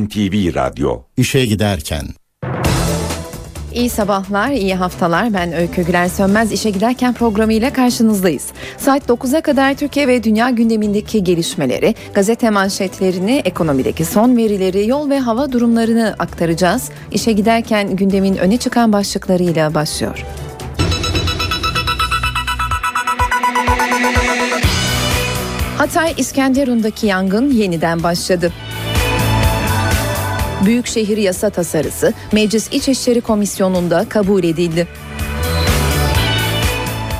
NTV Radyo İşe giderken İyi sabahlar, iyi haftalar. Ben Öykü Güler Sönmez işe giderken programıyla karşınızdayız. Saat 9'a kadar Türkiye ve dünya gündemindeki gelişmeleri, gazete manşetlerini, ekonomideki son verileri, yol ve hava durumlarını aktaracağız. İşe giderken gündemin öne çıkan başlıklarıyla başlıyor. Hatay İskenderun'daki yangın yeniden başladı. Büyükşehir yasa tasarısı Meclis İçişleri Komisyonu'nda kabul edildi.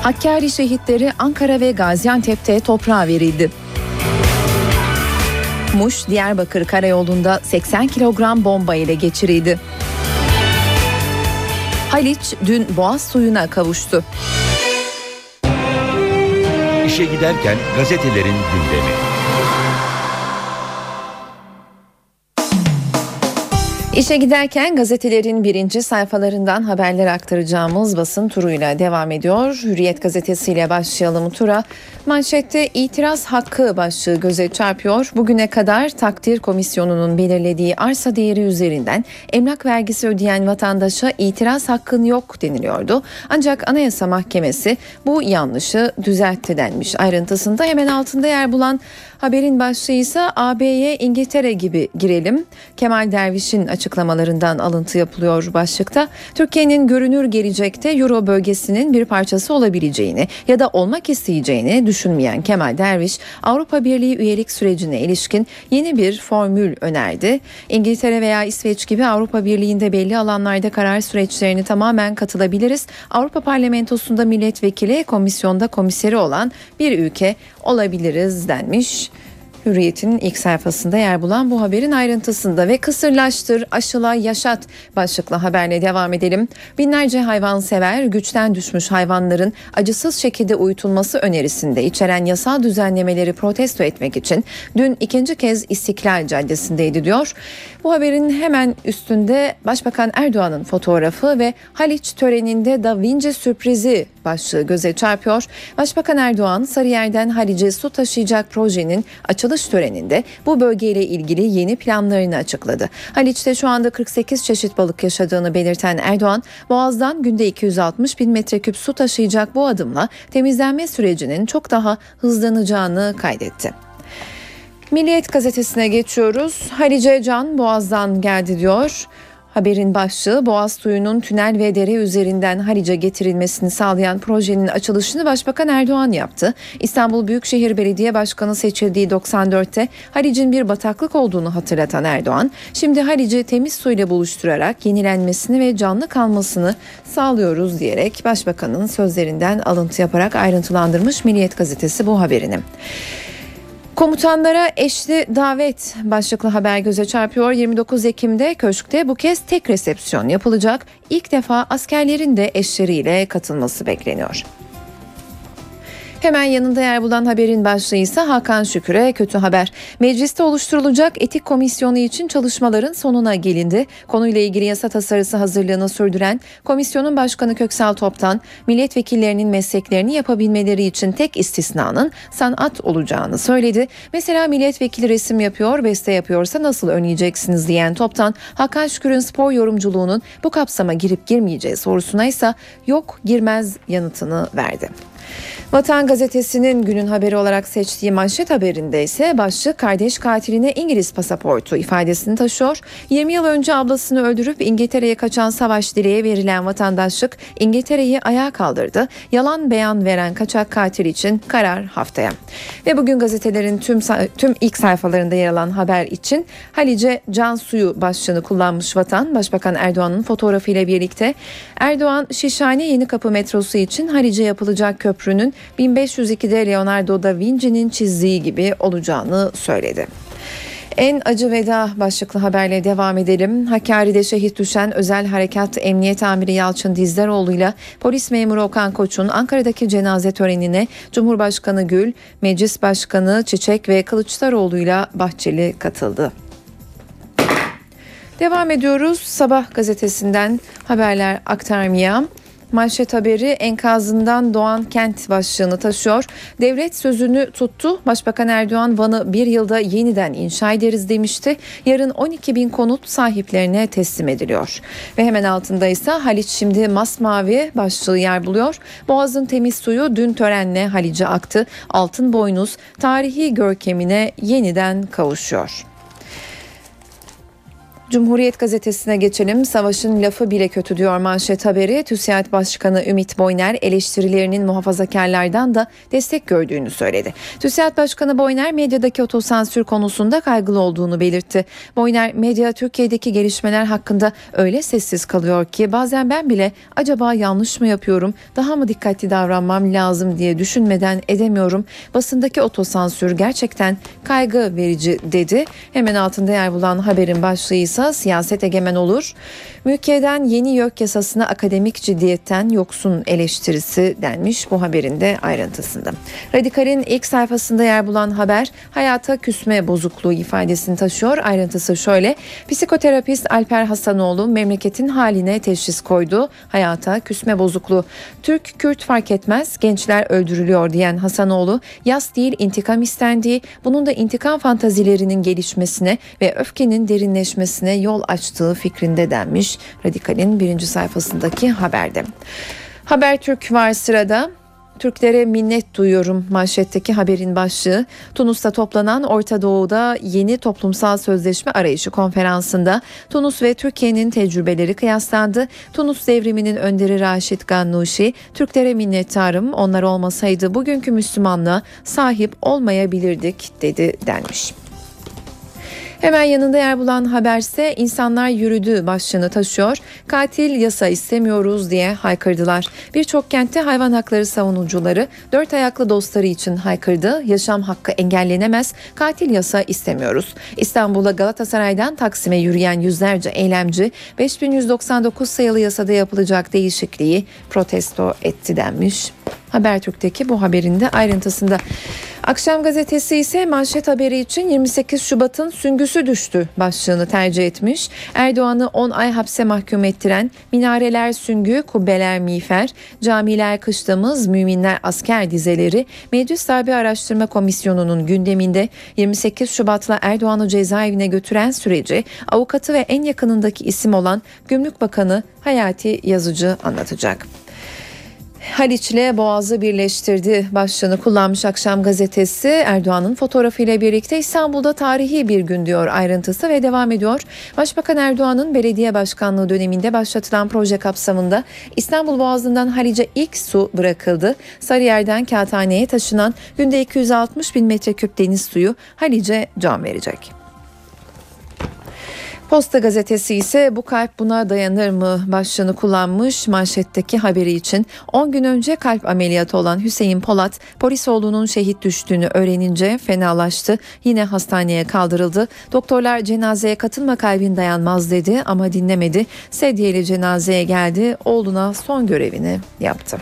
Hakkari şehitleri Ankara ve Gaziantep'te toprağa verildi. Muş, Diyarbakır Karayolu'nda 80 kilogram bomba ile geçirildi. Haliç dün boğaz suyuna kavuştu. İşe giderken gazetelerin gündemi. İşe giderken gazetelerin birinci sayfalarından haberler aktaracağımız basın turuyla devam ediyor. Hürriyet gazetesiyle başlayalım tura. Manşette itiraz hakkı başlığı göze çarpıyor. Bugüne kadar takdir komisyonunun belirlediği arsa değeri üzerinden emlak vergisi ödeyen vatandaşa itiraz hakkın yok deniliyordu. Ancak Anayasa Mahkemesi bu yanlışı düzeltti denmiş. Ayrıntısında hemen altında yer bulan haberin başlığı ise AB'ye İngiltere gibi girelim. Kemal Derviş'in açıklamalarından alıntı yapılıyor başlıkta. Türkiye'nin görünür gelecekte Euro bölgesinin bir parçası olabileceğini ya da olmak isteyeceğini düşünmeyen Kemal Derviş Avrupa Birliği üyelik sürecine ilişkin yeni bir formül önerdi. İngiltere veya İsveç gibi Avrupa Birliği'nde belli alanlarda karar süreçlerini tamamen katılabiliriz. Avrupa Parlamentosu'nda milletvekili, komisyonda komiseri olan bir ülke olabiliriz denmiş. Hürriyet'in ilk sayfasında yer bulan bu haberin ayrıntısında ve kısırlaştır, aşıla, yaşat başlıklı haberle devam edelim. Binlerce hayvansever güçten düşmüş hayvanların acısız şekilde uyutulması önerisinde içeren yasal düzenlemeleri protesto etmek için dün ikinci kez İstiklal Caddesi'ndeydi diyor. Bu haberin hemen üstünde Başbakan Erdoğan'ın fotoğrafı ve Haliç töreninde Da Vinci sürprizi başlığı göze çarpıyor. Başbakan Erdoğan Sarıyer'den Haliç'e su taşıyacak projenin açılış töreninde bu bölgeyle ilgili yeni planlarını açıkladı. Haliç'te şu anda 48 çeşit balık yaşadığını belirten Erdoğan, Boğaz'dan günde 260 bin metreküp su taşıyacak bu adımla temizlenme sürecinin çok daha hızlanacağını kaydetti. Milliyet gazetesine geçiyoruz. Halice Can Boğaz'dan geldi diyor. Haberin başlığı Boğaz suyunun tünel ve dere üzerinden Halice getirilmesini sağlayan projenin açılışını Başbakan Erdoğan yaptı. İstanbul Büyükşehir Belediye Başkanı seçildiği 94'te Halic'in bir bataklık olduğunu hatırlatan Erdoğan, şimdi Halic'i temiz suyla buluşturarak yenilenmesini ve canlı kalmasını sağlıyoruz diyerek Başbakanın sözlerinden alıntı yaparak ayrıntılandırmış Milliyet gazetesi bu haberini. Komutanlara eşli davet başlıklı haber göze çarpıyor. 29 Ekim'de köşkte bu kez tek resepsiyon yapılacak. İlk defa askerlerin de eşleriyle katılması bekleniyor. Hemen yanında yer bulan haberin başlığı ise Hakan Şükür'e kötü haber. Mecliste oluşturulacak etik komisyonu için çalışmaların sonuna gelindi. Konuyla ilgili yasa tasarısı hazırlığını sürdüren komisyonun başkanı Köksal Top'tan milletvekillerinin mesleklerini yapabilmeleri için tek istisnanın sanat olacağını söyledi. Mesela milletvekili resim yapıyor, beste yapıyorsa nasıl önleyeceksiniz diyen Top'tan Hakan Şükür'ün spor yorumculuğunun bu kapsama girip girmeyeceği sorusuna ise yok girmez yanıtını verdi. Vatan Gazetesi'nin günün haberi olarak seçtiği manşet haberinde ise başlık kardeş katiline İngiliz pasaportu ifadesini taşıyor. 20 yıl önce ablasını öldürüp İngiltere'ye kaçan Savaş Dile'ye verilen vatandaşlık İngiltere'yi ayağa kaldırdı. Yalan beyan veren kaçak katil için karar haftaya. Ve bugün gazetelerin tüm tüm ilk sayfalarında yer alan haber için Halice Can Suyu başlığını kullanmış vatan Başbakan Erdoğan'ın fotoğrafıyla birlikte Erdoğan Şişhane Yeni Kapı metrosu için Halice yapılacak köprünün 1502'de Leonardo da Vinci'nin çizdiği gibi olacağını söyledi. En acı veda başlıklı haberle devam edelim. Hakkari'de şehit düşen Özel Harekat Emniyet Amiri Yalçın Dizdaroğlu ile polis memuru Okan Koç'un Ankara'daki cenaze törenine Cumhurbaşkanı Gül, Meclis Başkanı Çiçek ve Kılıçdaroğlu ile Bahçeli katıldı. Devam ediyoruz. Sabah gazetesinden haberler aktarmaya. Manşet haberi enkazından doğan kent başlığını taşıyor. Devlet sözünü tuttu. Başbakan Erdoğan Van'ı bir yılda yeniden inşa ederiz demişti. Yarın 12 bin konut sahiplerine teslim ediliyor. Ve hemen altında ise Haliç şimdi masmavi başlığı yer buluyor. Boğaz'ın temiz suyu dün törenle Halice aktı. Altın boynuz tarihi görkemine yeniden kavuşuyor. Cumhuriyet gazetesine geçelim. Savaşın lafı bile kötü diyor manşet haberi. TÜSİAD Başkanı Ümit Boyner eleştirilerinin muhafazakarlardan da destek gördüğünü söyledi. TÜSİAD Başkanı Boyner medyadaki otosansür konusunda kaygılı olduğunu belirtti. Boyner medya Türkiye'deki gelişmeler hakkında öyle sessiz kalıyor ki bazen ben bile acaba yanlış mı yapıyorum daha mı dikkatli davranmam lazım diye düşünmeden edemiyorum. Basındaki otosansür gerçekten kaygı verici dedi. Hemen altında yer bulan haberin başlığı ise olursa siyaset egemen olur. Mülkiyeden yeni YÖK yasasına akademik ciddiyetten yoksun eleştirisi denmiş bu haberin de ayrıntısında. Radikal'in ilk sayfasında yer bulan haber hayata küsme bozukluğu ifadesini taşıyor. Ayrıntısı şöyle. Psikoterapist Alper Hasanoğlu memleketin haline teşhis koydu. Hayata küsme bozukluğu. Türk, Kürt fark etmez gençler öldürülüyor diyen Hasanoğlu yas değil intikam istendiği bunun da intikam fantazilerinin gelişmesine ve öfkenin derinleşmesine yol açtığı fikrinde denmiş Radikal'in birinci sayfasındaki haberde. Habertürk var sırada. Türklere minnet duyuyorum manşetteki haberin başlığı. Tunus'ta toplanan Orta Doğu'da yeni toplumsal sözleşme arayışı konferansında Tunus ve Türkiye'nin tecrübeleri kıyaslandı. Tunus devriminin önderi Raşit Gannuşi, Türklere minnettarım onlar olmasaydı bugünkü Müslümanlığa sahip olmayabilirdik dedi denmiş. Hemen yanında yer bulan haberse insanlar yürüdü başlığını taşıyor. Katil yasa istemiyoruz diye haykırdılar. Birçok kentte hayvan hakları savunucuları dört ayaklı dostları için haykırdı. Yaşam hakkı engellenemez. Katil yasa istemiyoruz. İstanbul'a Galatasaray'dan Taksim'e yürüyen yüzlerce eylemci 5199 sayılı yasada yapılacak değişikliği protesto etti denmiş. Habertürk'teki bu haberin de ayrıntısında. Akşam gazetesi ise manşet haberi için 28 Şubat'ın süngüsü düştü başlığını tercih etmiş. Erdoğan'ı 10 ay hapse mahkum ettiren minareler süngü, kubbeler miğfer, camiler kışlamız, müminler asker dizeleri Meclis Darbe Araştırma Komisyonu'nun gündeminde 28 Şubat'la Erdoğan'ı cezaevine götüren süreci avukatı ve en yakınındaki isim olan Gümrük Bakanı Hayati Yazıcı anlatacak. Haliç ile Boğaz'ı birleştirdi başlığını kullanmış akşam gazetesi Erdoğan'ın fotoğrafıyla birlikte İstanbul'da tarihi bir gün diyor ayrıntısı ve devam ediyor. Başbakan Erdoğan'ın belediye başkanlığı döneminde başlatılan proje kapsamında İstanbul Boğazı'ndan Haliç'e ilk su bırakıldı. Sarıyer'den Kağıthane'ye taşınan günde 260 bin metreküp deniz suyu Haliç'e can verecek. Posta gazetesi ise bu kalp buna dayanır mı başlığını kullanmış manşetteki haberi için 10 gün önce kalp ameliyatı olan Hüseyin Polat Polisoğlu'nun şehit düştüğünü öğrenince fenalaştı. Yine hastaneye kaldırıldı. Doktorlar cenazeye katılma kalbin dayanmaz dedi ama dinlemedi. Sedyeli cenazeye geldi. Oğluna son görevini yaptı.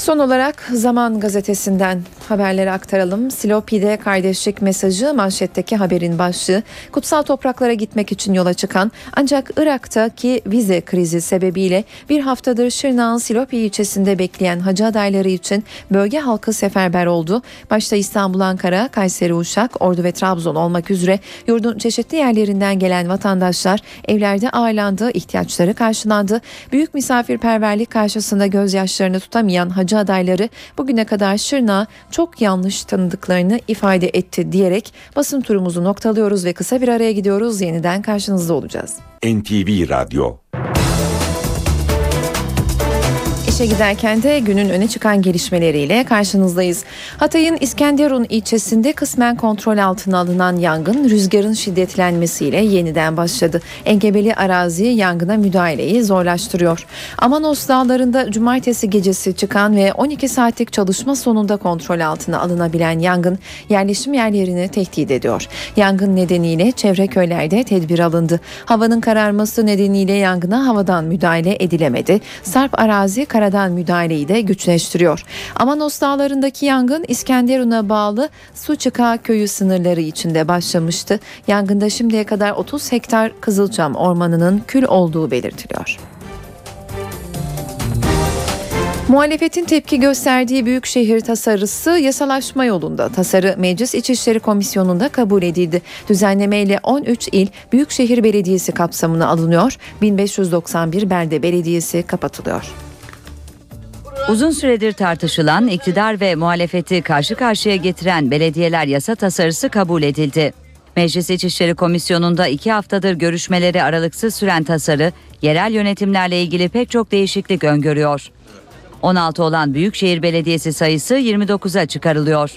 Son olarak Zaman Gazetesi'nden haberleri aktaralım. Silopi'de kardeşlik mesajı manşetteki haberin başlığı. Kutsal topraklara gitmek için yola çıkan ancak Irak'taki vize krizi sebebiyle bir haftadır Şırnak'ın Silopi ilçesinde bekleyen hacı adayları için bölge halkı seferber oldu. Başta İstanbul, Ankara, Kayseri, Uşak, Ordu ve Trabzon olmak üzere yurdun çeşitli yerlerinden gelen vatandaşlar evlerde ağırlandı, ihtiyaçları karşılandı. Büyük misafirperverlik karşısında gözyaşlarını tutamayan hacı adayları bugüne kadar Şırnak'ı çok yanlış tanıdıklarını ifade etti diyerek basın turumuzu noktalıyoruz ve kısa bir araya gidiyoruz. Yeniden karşınızda olacağız. NTV Radyo İşe giderken de günün öne çıkan gelişmeleriyle karşınızdayız. Hatay'ın İskenderun ilçesinde kısmen kontrol altına alınan yangın rüzgarın şiddetlenmesiyle yeniden başladı. Engebeli arazi yangına müdahaleyi zorlaştırıyor. Amanos dağlarında cumartesi gecesi çıkan ve 12 saatlik çalışma sonunda kontrol altına alınabilen yangın yerleşim yerlerini tehdit ediyor. Yangın nedeniyle çevre köylerde tedbir alındı. Havanın kararması nedeniyle yangına havadan müdahale edilemedi. Sarp arazi kara karadan müdahaleyi de güçleştiriyor. Amanos dağlarındaki yangın İskenderun'a bağlı Suçuka köyü sınırları içinde başlamıştı. Yangında şimdiye kadar 30 hektar Kızılçam ormanının kül olduğu belirtiliyor. Muhalefetin tepki gösterdiği büyükşehir tasarısı yasalaşma yolunda. Tasarı Meclis İçişleri Komisyonu'nda kabul edildi. Düzenlemeyle 13 il Büyükşehir Belediyesi kapsamına alınıyor. 1591 belde belediyesi kapatılıyor. Uzun süredir tartışılan iktidar ve muhalefeti karşı karşıya getiren belediyeler yasa tasarısı kabul edildi. Meclis İçişleri Komisyonu'nda iki haftadır görüşmeleri aralıksız süren tasarı yerel yönetimlerle ilgili pek çok değişiklik öngörüyor. 16 olan Büyükşehir Belediyesi sayısı 29'a çıkarılıyor.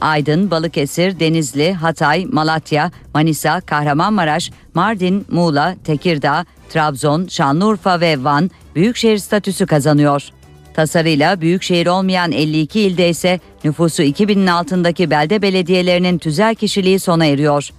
Aydın, Balıkesir, Denizli, Hatay, Malatya, Manisa, Kahramanmaraş, Mardin, Muğla, Tekirdağ, Trabzon, Şanlıurfa ve Van büyükşehir statüsü kazanıyor. Tasarıyla büyükşehir olmayan 52 ilde ise nüfusu 2000'in altındaki belde belediyelerinin tüzel kişiliği sona eriyor.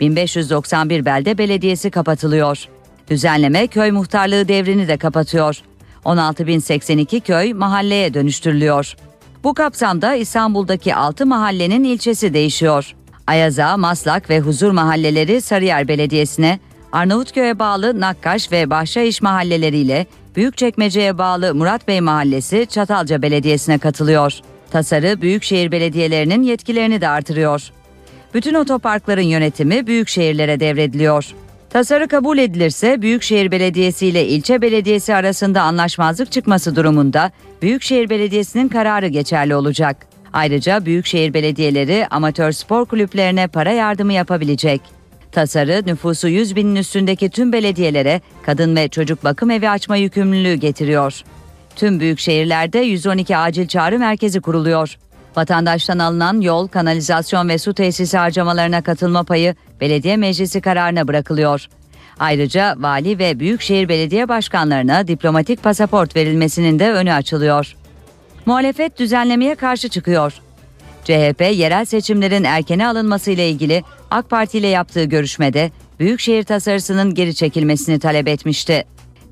1591 belde belediyesi kapatılıyor. Düzenleme köy muhtarlığı devrini de kapatıyor. 16.082 köy mahalleye dönüştürülüyor. Bu kapsamda İstanbul'daki 6 mahallenin ilçesi değişiyor. Ayaza, Maslak ve Huzur mahalleleri Sarıyer Belediyesi'ne, Arnavutköy'e bağlı Nakkaş ve Bahçaiş mahalleleriyle Büyükçekmece'ye bağlı Murat Bey Mahallesi Çatalca Belediyesi'ne katılıyor. Tasarı büyükşehir belediyelerinin yetkilerini de artırıyor. Bütün otoparkların yönetimi büyük şehirlere devrediliyor. Tasarı kabul edilirse Büyükşehir Belediyesi ile ilçe belediyesi arasında anlaşmazlık çıkması durumunda Büyükşehir Belediyesi'nin kararı geçerli olacak. Ayrıca büyükşehir belediyeleri amatör spor kulüplerine para yardımı yapabilecek. Tasarı nüfusu 100 binin üstündeki tüm belediyelere kadın ve çocuk bakım evi açma yükümlülüğü getiriyor. Tüm büyük şehirlerde 112 acil çağrı merkezi kuruluyor. Vatandaştan alınan yol, kanalizasyon ve su tesisi harcamalarına katılma payı belediye meclisi kararına bırakılıyor. Ayrıca vali ve büyükşehir belediye başkanlarına diplomatik pasaport verilmesinin de önü açılıyor. Muhalefet düzenlemeye karşı çıkıyor. CHP yerel seçimlerin erkene alınması ile ilgili AK Parti ile yaptığı görüşmede büyükşehir tasarısının geri çekilmesini talep etmişti.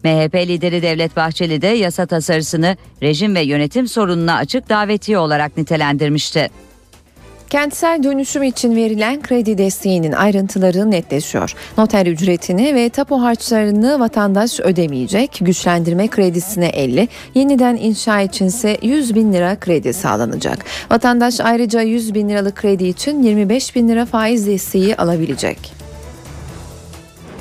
MHP lideri Devlet Bahçeli de yasa tasarısını rejim ve yönetim sorununa açık davetiye olarak nitelendirmişti. Kentsel dönüşüm için verilen kredi desteğinin ayrıntıları netleşiyor. Noter ücretini ve tapu harçlarını vatandaş ödemeyecek. Güçlendirme kredisine 50, yeniden inşa içinse 100 bin lira kredi sağlanacak. Vatandaş ayrıca 100 bin liralık kredi için 25 bin lira faiz desteği alabilecek.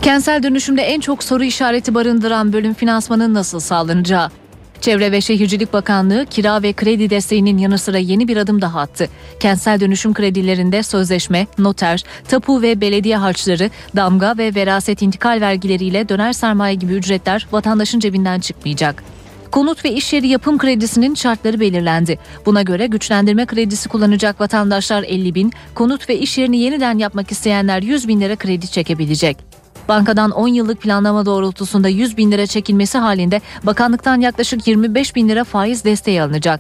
Kentsel dönüşümde en çok soru işareti barındıran bölüm finansmanın nasıl sağlanacağı. Çevre ve Şehircilik Bakanlığı kira ve kredi desteğinin yanı sıra yeni bir adım daha attı. Kentsel dönüşüm kredilerinde sözleşme, noter, tapu ve belediye harçları, damga ve veraset intikal vergileriyle döner sermaye gibi ücretler vatandaşın cebinden çıkmayacak. Konut ve iş yeri yapım kredisinin şartları belirlendi. Buna göre güçlendirme kredisi kullanacak vatandaşlar 50 bin, konut ve iş yerini yeniden yapmak isteyenler 100 bin lira kredi çekebilecek. Bankadan 10 yıllık planlama doğrultusunda 100 bin lira çekilmesi halinde bakanlıktan yaklaşık 25 bin lira faiz desteği alınacak.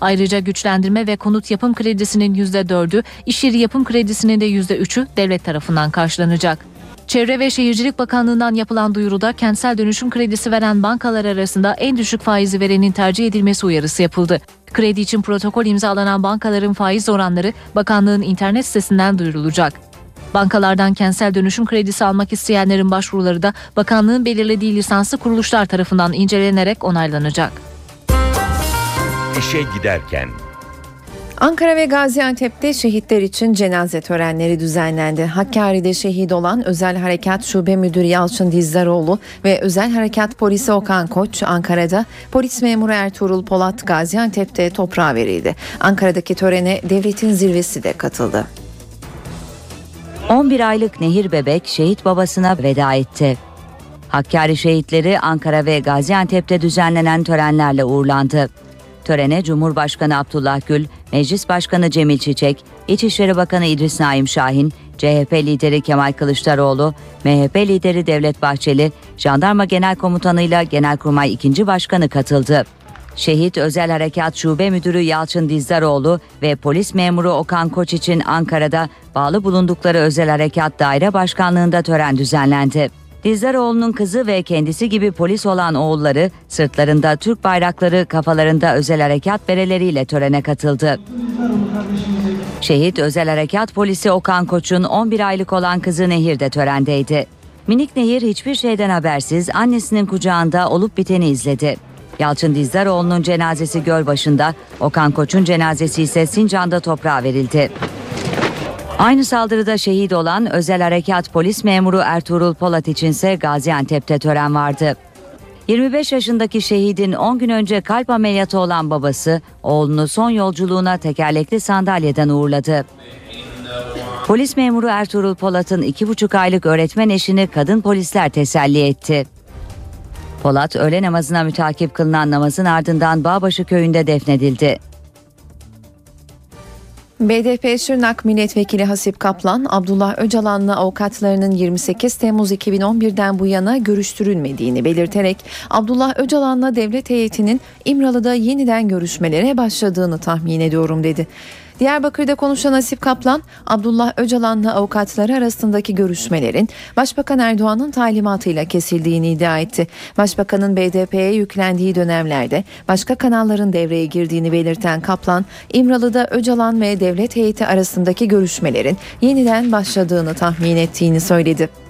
Ayrıca güçlendirme ve konut yapım kredisinin %4'ü, iş yeri yapım kredisinin de %3'ü devlet tarafından karşılanacak. Çevre ve Şehircilik Bakanlığı'ndan yapılan duyuruda kentsel dönüşüm kredisi veren bankalar arasında en düşük faizi verenin tercih edilmesi uyarısı yapıldı. Kredi için protokol imzalanan bankaların faiz oranları bakanlığın internet sitesinden duyurulacak. Bankalardan kentsel dönüşüm kredisi almak isteyenlerin başvuruları da bakanlığın belirlediği lisanslı kuruluşlar tarafından incelenerek onaylanacak. İşe giderken Ankara ve Gaziantep'te şehitler için cenaze törenleri düzenlendi. Hakkari'de şehit olan Özel Harekat Şube Müdürü Yalçın Dizdaroğlu ve Özel Harekat Polisi Okan Koç Ankara'da, polis memuru Ertuğrul Polat Gaziantep'te toprağa verildi. Ankara'daki törene devletin zirvesi de katıldı. 11 aylık Nehir Bebek şehit babasına veda etti. Hakkari şehitleri Ankara ve Gaziantep'te düzenlenen törenlerle uğurlandı. Törene Cumhurbaşkanı Abdullah Gül, Meclis Başkanı Cemil Çiçek, İçişleri Bakanı İdris Naim Şahin, CHP lideri Kemal Kılıçdaroğlu, MHP lideri Devlet Bahçeli, Jandarma Genel Komutanı ile Genelkurmay 2. Başkanı katıldı. Şehit Özel Harekat Şube Müdürü Yalçın Dizdaroğlu ve polis memuru Okan Koç için Ankara'da bağlı bulundukları Özel Harekat Daire Başkanlığında tören düzenlendi. Dizdaroğlu'nun kızı ve kendisi gibi polis olan oğulları sırtlarında Türk bayrakları kafalarında özel harekat bereleriyle törene katıldı. Şehit Özel Harekat Polisi Okan Koç'un 11 aylık olan kızı Nehir de törendeydi. Minik Nehir hiçbir şeyden habersiz annesinin kucağında olup biteni izledi. Yalçın Dizdaroğlu'nun cenazesi Gölbaşı'nda, Okan Koç'un cenazesi ise Sincan'da toprağa verildi. Aynı saldırıda şehit olan özel harekat polis memuru Ertuğrul Polat içinse Gaziantep'te tören vardı. 25 yaşındaki şehidin 10 gün önce kalp ameliyatı olan babası oğlunu son yolculuğuna tekerlekli sandalyeden uğurladı. Polis memuru Ertuğrul Polat'ın 2,5 aylık öğretmen eşini kadın polisler teselli etti. Polat öğle namazına mütakip kılınan namazın ardından Bağbaşı köyünde defnedildi. BDP Şırnak Milletvekili Hasip Kaplan, Abdullah Öcalan'la avukatlarının 28 Temmuz 2011'den bu yana görüştürülmediğini belirterek Abdullah Öcalan'la devlet heyetinin İmralı'da yeniden görüşmelere başladığını tahmin ediyorum dedi. Diyarbakır'da konuşan Asip Kaplan, Abdullah Öcalan'la avukatları arasındaki görüşmelerin Başbakan Erdoğan'ın talimatıyla kesildiğini iddia etti. Başbakanın BDP'ye yüklendiği dönemlerde başka kanalların devreye girdiğini belirten Kaplan, İmralı'da Öcalan ve devlet heyeti arasındaki görüşmelerin yeniden başladığını tahmin ettiğini söyledi.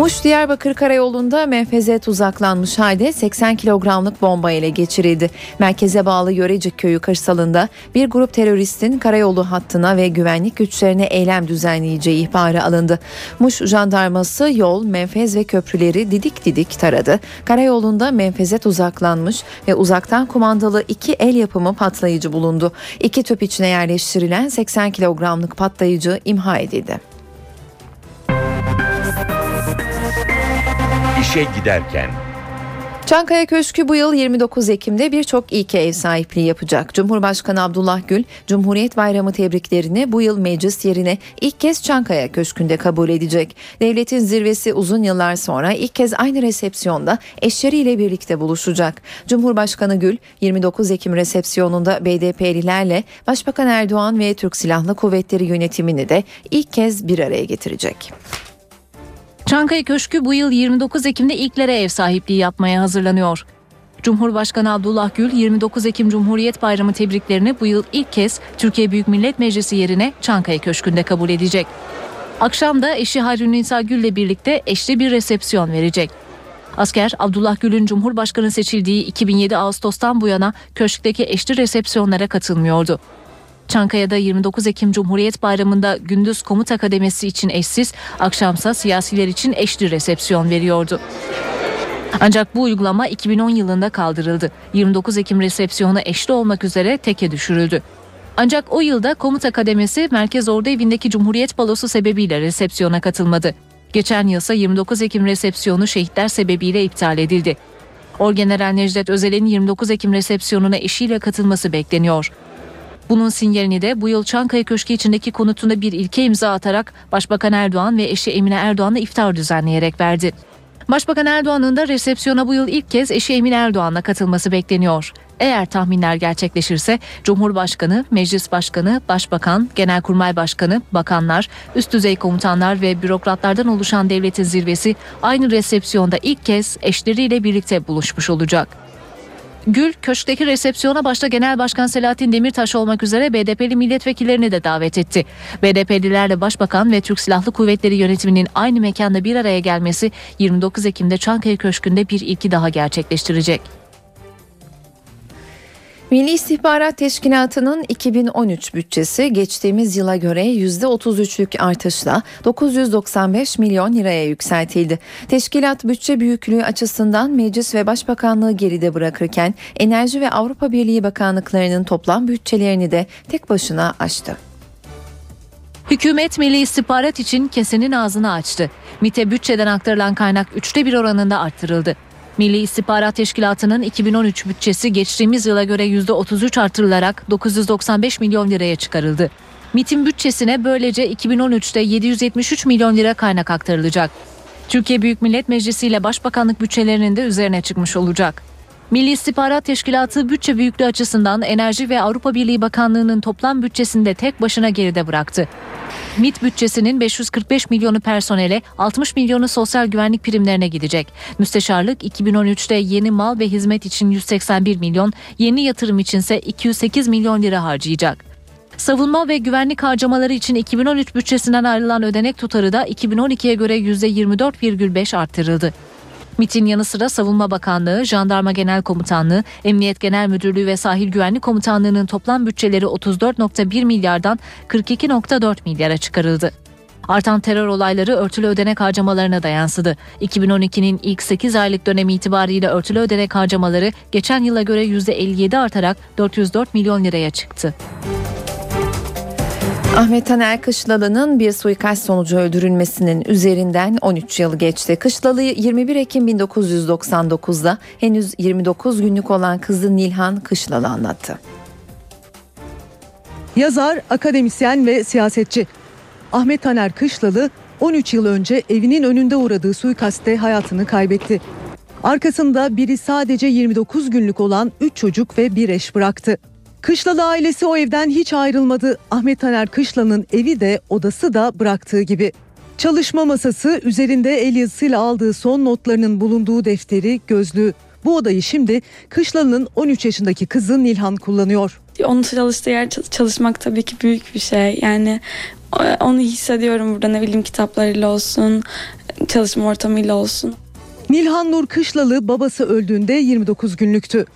Muş Diyarbakır Karayolu'nda menfeze tuzaklanmış halde 80 kilogramlık bomba ele geçirildi. Merkeze bağlı Yörecik Köyü kırsalında bir grup teröristin karayolu hattına ve güvenlik güçlerine eylem düzenleyeceği ihbarı alındı. Muş jandarması yol, menfez ve köprüleri didik didik taradı. Karayolunda menfeze tuzaklanmış ve uzaktan kumandalı iki el yapımı patlayıcı bulundu. İki tüp içine yerleştirilen 80 kilogramlık patlayıcı imha edildi. İşe giderken Çankaya Köşkü bu yıl 29 Ekim'de birçok ilke ev sahipliği yapacak. Cumhurbaşkanı Abdullah Gül, Cumhuriyet Bayramı tebriklerini bu yıl meclis yerine ilk kez Çankaya Köşkü'nde kabul edecek. Devletin zirvesi uzun yıllar sonra ilk kez aynı resepsiyonda eşleriyle birlikte buluşacak. Cumhurbaşkanı Gül, 29 Ekim resepsiyonunda BDP'lilerle Başbakan Erdoğan ve Türk Silahlı Kuvvetleri yönetimini de ilk kez bir araya getirecek. Çankaya Köşkü bu yıl 29 Ekim'de ilklere ev sahipliği yapmaya hazırlanıyor. Cumhurbaşkanı Abdullah Gül 29 Ekim Cumhuriyet Bayramı tebriklerini bu yıl ilk kez Türkiye Büyük Millet Meclisi yerine Çankaya Köşkü'nde kabul edecek. Akşam da eşi Harun Nisa Gül ile birlikte eşli bir resepsiyon verecek. Asker Abdullah Gül'ün Cumhurbaşkanı seçildiği 2007 Ağustos'tan bu yana köşkteki eşli resepsiyonlara katılmıyordu. Çankaya'da 29 Ekim Cumhuriyet Bayramı'nda gündüz komuta kademesi için eşsiz, akşamsa siyasiler için eşli resepsiyon veriyordu. Ancak bu uygulama 2010 yılında kaldırıldı. 29 Ekim resepsiyonu eşli olmak üzere teke düşürüldü. Ancak o yılda komuta kademesi Merkez Ordu Evi'ndeki Cumhuriyet Balosu sebebiyle resepsiyona katılmadı. Geçen yılsa 29 Ekim resepsiyonu şehitler sebebiyle iptal edildi. Orgeneral Necdet Özel'in 29 Ekim resepsiyonuna eşiyle katılması bekleniyor. Bunun sinyalini de bu yıl Çankaya Köşkü içindeki konutunda bir ilke imza atarak Başbakan Erdoğan ve eşi Emine Erdoğan'la iftar düzenleyerek verdi. Başbakan Erdoğan'ın da resepsiyona bu yıl ilk kez eşi Emine Erdoğan'la katılması bekleniyor. Eğer tahminler gerçekleşirse Cumhurbaşkanı, Meclis Başkanı, Başbakan, Genelkurmay Başkanı, bakanlar, üst düzey komutanlar ve bürokratlardan oluşan devletin zirvesi aynı resepsiyonda ilk kez eşleriyle birlikte buluşmuş olacak. Gül, köşkteki resepsiyona başta Genel Başkan Selahattin Demirtaş olmak üzere BDP'li milletvekillerini de davet etti. BDP'lilerle Başbakan ve Türk Silahlı Kuvvetleri yönetiminin aynı mekanda bir araya gelmesi 29 Ekim'de Çankaya Köşkü'nde bir ilki daha gerçekleştirecek. Milli İstihbarat Teşkilatı'nın 2013 bütçesi geçtiğimiz yıla göre %33'lük artışla 995 milyon liraya yükseltildi. Teşkilat bütçe büyüklüğü açısından Meclis ve Başbakanlığı geride bırakırken Enerji ve Avrupa Birliği Bakanlıklarının toplam bütçelerini de tek başına aştı. Hükümet Milli İstihbarat için kesenin ağzını açtı. MİT'e bütçeden aktarılan kaynak üçte bir oranında arttırıldı. Milli İstihbarat Teşkilatı'nın 2013 bütçesi geçtiğimiz yıla göre %33 artırılarak 995 milyon liraya çıkarıldı. MİT'in bütçesine böylece 2013'te 773 milyon lira kaynak aktarılacak. Türkiye Büyük Millet Meclisi ile Başbakanlık bütçelerinin de üzerine çıkmış olacak. Milli İstihbarat Teşkilatı bütçe büyüklüğü açısından Enerji ve Avrupa Birliği Bakanlığı'nın toplam bütçesinde tek başına geride bıraktı. MİT bütçesinin 545 milyonu personele, 60 milyonu sosyal güvenlik primlerine gidecek. Müsteşarlık 2013'te yeni mal ve hizmet için 181 milyon, yeni yatırım içinse 208 milyon lira harcayacak. Savunma ve güvenlik harcamaları için 2013 bütçesinden ayrılan ödenek tutarı da 2012'ye göre %24,5 arttırıldı. MIT'in yanı sıra Savunma Bakanlığı, Jandarma Genel Komutanlığı, Emniyet Genel Müdürlüğü ve Sahil Güvenlik Komutanlığı'nın toplam bütçeleri 34.1 milyardan 42.4 milyara çıkarıldı. Artan terör olayları örtülü ödenek harcamalarına da yansıdı. 2012'nin ilk 8 aylık dönemi itibariyle örtülü ödenek harcamaları geçen yıla göre %57 artarak 404 milyon liraya çıktı. Ahmet Taner Kışlalı'nın bir suikast sonucu öldürülmesinin üzerinden 13 yıl geçti. Kışlalı 21 Ekim 1999'da henüz 29 günlük olan kızı Nilhan Kışlalı anlattı. Yazar, akademisyen ve siyasetçi. Ahmet Taner Kışlalı 13 yıl önce evinin önünde uğradığı suikaste hayatını kaybetti. Arkasında biri sadece 29 günlük olan 3 çocuk ve bir eş bıraktı. Kışlalı ailesi o evden hiç ayrılmadı. Ahmet Taner Kışlalı'nın evi de odası da bıraktığı gibi. Çalışma masası üzerinde el yazısıyla aldığı son notlarının bulunduğu defteri, gözlüğü. Bu odayı şimdi Kışlalı'nın 13 yaşındaki kızı Nilhan kullanıyor. Onun çalıştığı yer çalışmak tabii ki büyük bir şey. Yani onu hissediyorum burada ne bileyim kitaplarıyla olsun, çalışma ortamıyla olsun. Nilhan Nur Kışlalı babası öldüğünde 29 günlüktü.